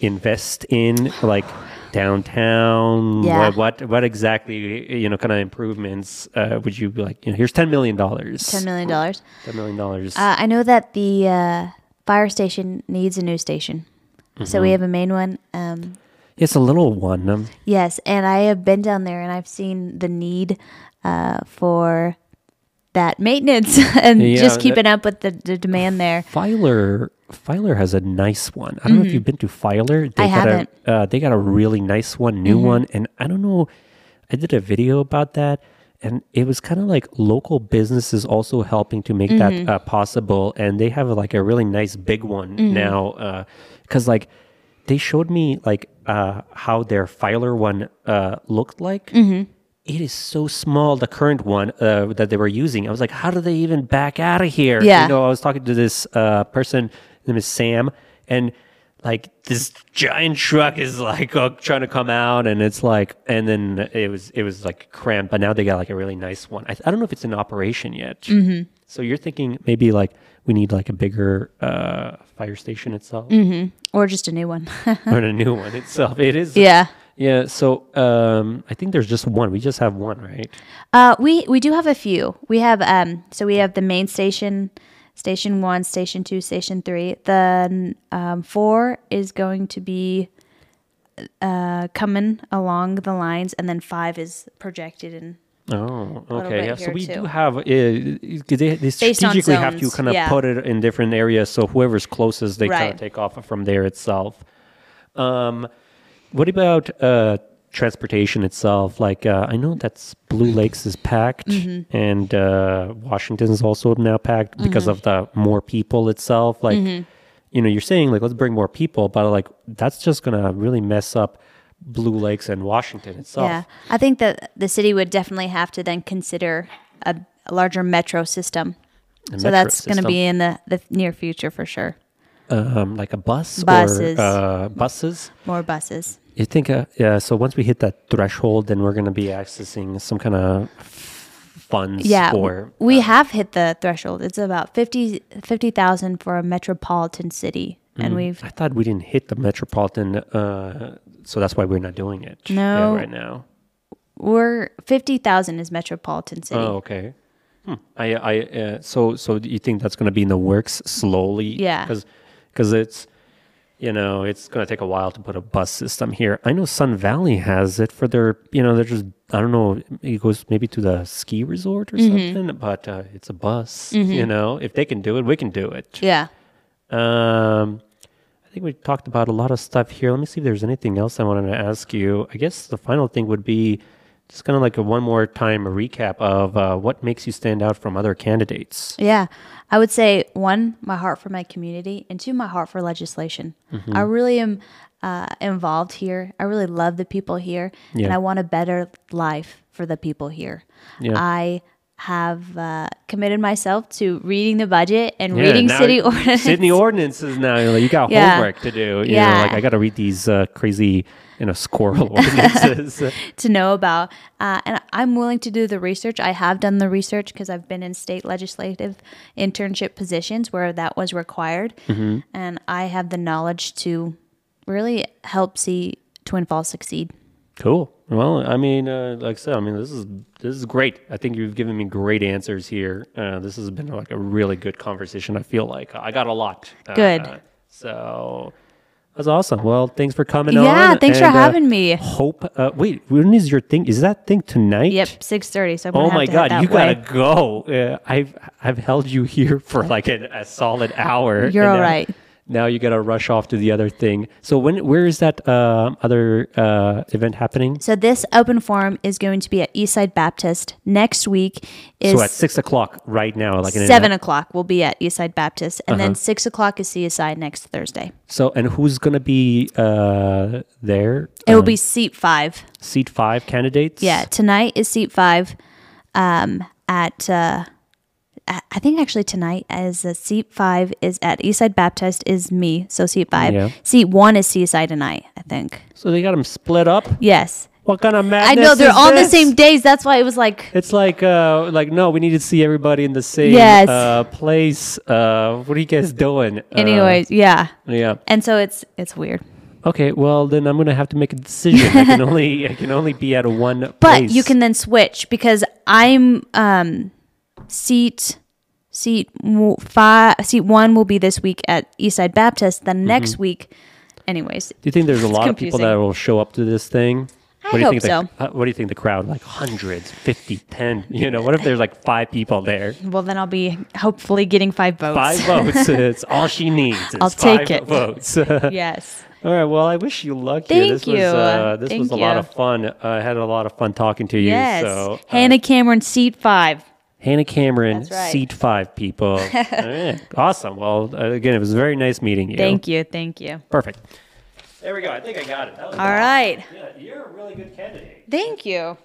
invest in, like? downtown Yeah. what, what what exactly you know kind of improvements uh, would you be like you know here's 10 million dollars ten million dollars. 10 million dollars Uh, I know that the uh, fire station needs a new station, so Mm-hmm. we have a main one. Um, It's a little one. Um, Yes, and I have been down there and I've seen the need uh, for that maintenance and Yeah, just keeping up with the, the demand there. Filer Filer has a nice one. I don't know if you've been to Filer. They Mm-hmm. I got haven't. Mm-hmm. A, uh, they got a really nice one, new one, and I don't know. I did a video about that, and it was kind of like local businesses also helping to make Mm-hmm. that uh, possible. And they have like a really nice big one Mm-hmm. now, because like they showed me like uh, how their Filer one uh, looked like. Mm-hmm. It is so small, the current one uh, that they were using. I was like, how do they even back out of here? Yeah. You know, I was talking to this uh, person, his name is Sam, and like this giant truck is like uh, trying to come out, and it's like, and then it was it was like cramped, but now they got like a really nice one. I, I don't know if it's in operation yet. Mm-hmm. So you're thinking maybe like we need like a bigger uh, fire station itself or just a new one. or a new one itself. It is. yeah. Yeah. So um, I think there's just one. We just have one, right? Uh, we we do have a few. We have um, so we have the main station, station one, station two, station three. The um, four is going to be uh, coming along the lines, and then five is projected in. Oh, okay. Yeah. So we too. do have. Uh, they, they strategically have to kind of yeah. put it in different areas, so whoever's closest, they kind of take off from there itself. Um, what about uh, transportation itself? Like uh, I know that's Blue Lakes is packed, Mm-hmm. and uh, Washington is also now packed because Mm-hmm. of the more people itself. Like you know, you're saying like let's bring more people, but like that's just gonna really mess up Blue Lakes and Washington itself. Yeah, I think that the city would definitely have to then consider a, a larger metro system. A so metro that's going to be in the, the near future for sure. um, like a bus Buses. or uh, buses. More buses. You think, uh, yeah. So once we hit that threshold, then we're going to be accessing some kind of funds Yeah, for. we have hit the threshold. It's about 50 50,000 for a metropolitan city, and we've I thought we didn't hit the metropolitan, uh, so that's why we're not doing it. No. yeah, right now. we're 50,000 is metropolitan city. Oh, okay. Hmm. I, I, uh, so, so do you think that's going to be in the works slowly? Yeah. because, because it's, you know, it's going to take a while to put a bus system here. I know Sun Valley has it for their, you know, they're just, I don't know, it goes maybe to the ski resort or Mm-hmm. something, but uh, it's a bus. You know, if they can do it, we can do it. Yeah. Um, I think we talked about a lot of stuff here. Let me see if there's anything else I wanted to ask you. I guess the final thing would be just kind of like a one more time recap of uh, what makes you stand out from other candidates. Yeah. I would say one, my heart for my community, and two, my heart for legislation. Mm-hmm. I really am uh, involved here. I really love the people here, and I want a better life for the people here. Yeah. I have uh, committed myself to reading the budget and Yeah, reading city ordinance. Sydney ordinances now. You're like, you got Yeah. homework to do. You know, Yeah. like I got to read these uh, crazy, you know, squirrel ordinances. to know about. Uh, and I'm willing to do the research. I have done the research because I've been in state legislative internship positions where that was required. Mm-hmm. And I have the knowledge to really help see Twin Falls succeed. Cool. Well, I mean, uh, like I said, I mean, this is this is great. I think you've given me great answers here. Uh, this has been like a really good conversation. I feel like I got a lot. Uh, Good. so that's awesome. Well, thanks for coming on. Yeah, thanks for and, uh, having me. Hope. Uh, wait, when is your thing? Is that thing tonight? Yep, 6.30. So I'm Oh my god, you way. gotta go! Uh, I've I've held you here for like an, a solid hour. You're and all right. Now you gotta rush off to the other thing. So when where is that uh, other uh, event happening? So this open forum is going to be at Eastside Baptist. Next week is So at six o'clock right now, like an- seven o'clock. We'll be at Eastside Baptist, and Uh-huh. then six o'clock is CSI next Thursday. So and who's gonna be uh, there? It will Um, be seat five. seat five candidates. Yeah, tonight is seat five. Um, at uh, I I think actually tonight as seat five is at Eastside Baptist is me, so seat five. Yeah. Seat one is CSI tonight. I think. So they got them split up. Yes, What kind of madness? I know they're on the same days. That's why it was like It's like, uh, like no, we need to see everybody in the same Yes. uh, place. Uh, what are you guys doing? Uh, anyways. yeah, yeah. and so it's it's weird. Okay. Well, then I'm gonna have to make a decision. I can only, I can only be at one. But place. you can then switch because I'm um, seat seat five seat one will be this week at Eastside Baptist. Then next Mm-hmm. week, anyways, Do you think there's a lot of people that will show up to this thing? I what do you hope think so. The, uh, what do you think the crowd? Like hundreds, 50, 10? You know, what if there's like five people there? well then I'll be hopefully getting five votes. Five votes. It's all she needs. I'll take it. Votes. yes. All right. Well, I wish you luck here. Thank this you. Was, uh, this Thank was a lot of fun. I had a lot of fun talking to you. Yes. So, uh, Hannah Cameron, seat five. Hannah Cameron, right. seat five people. Right. Awesome. Well, uh, again, it was very nice meeting you. Thank you. Thank you. Perfect. There we go. I think I got it. That was All right. Yeah, you're a really good candidate. Thank you.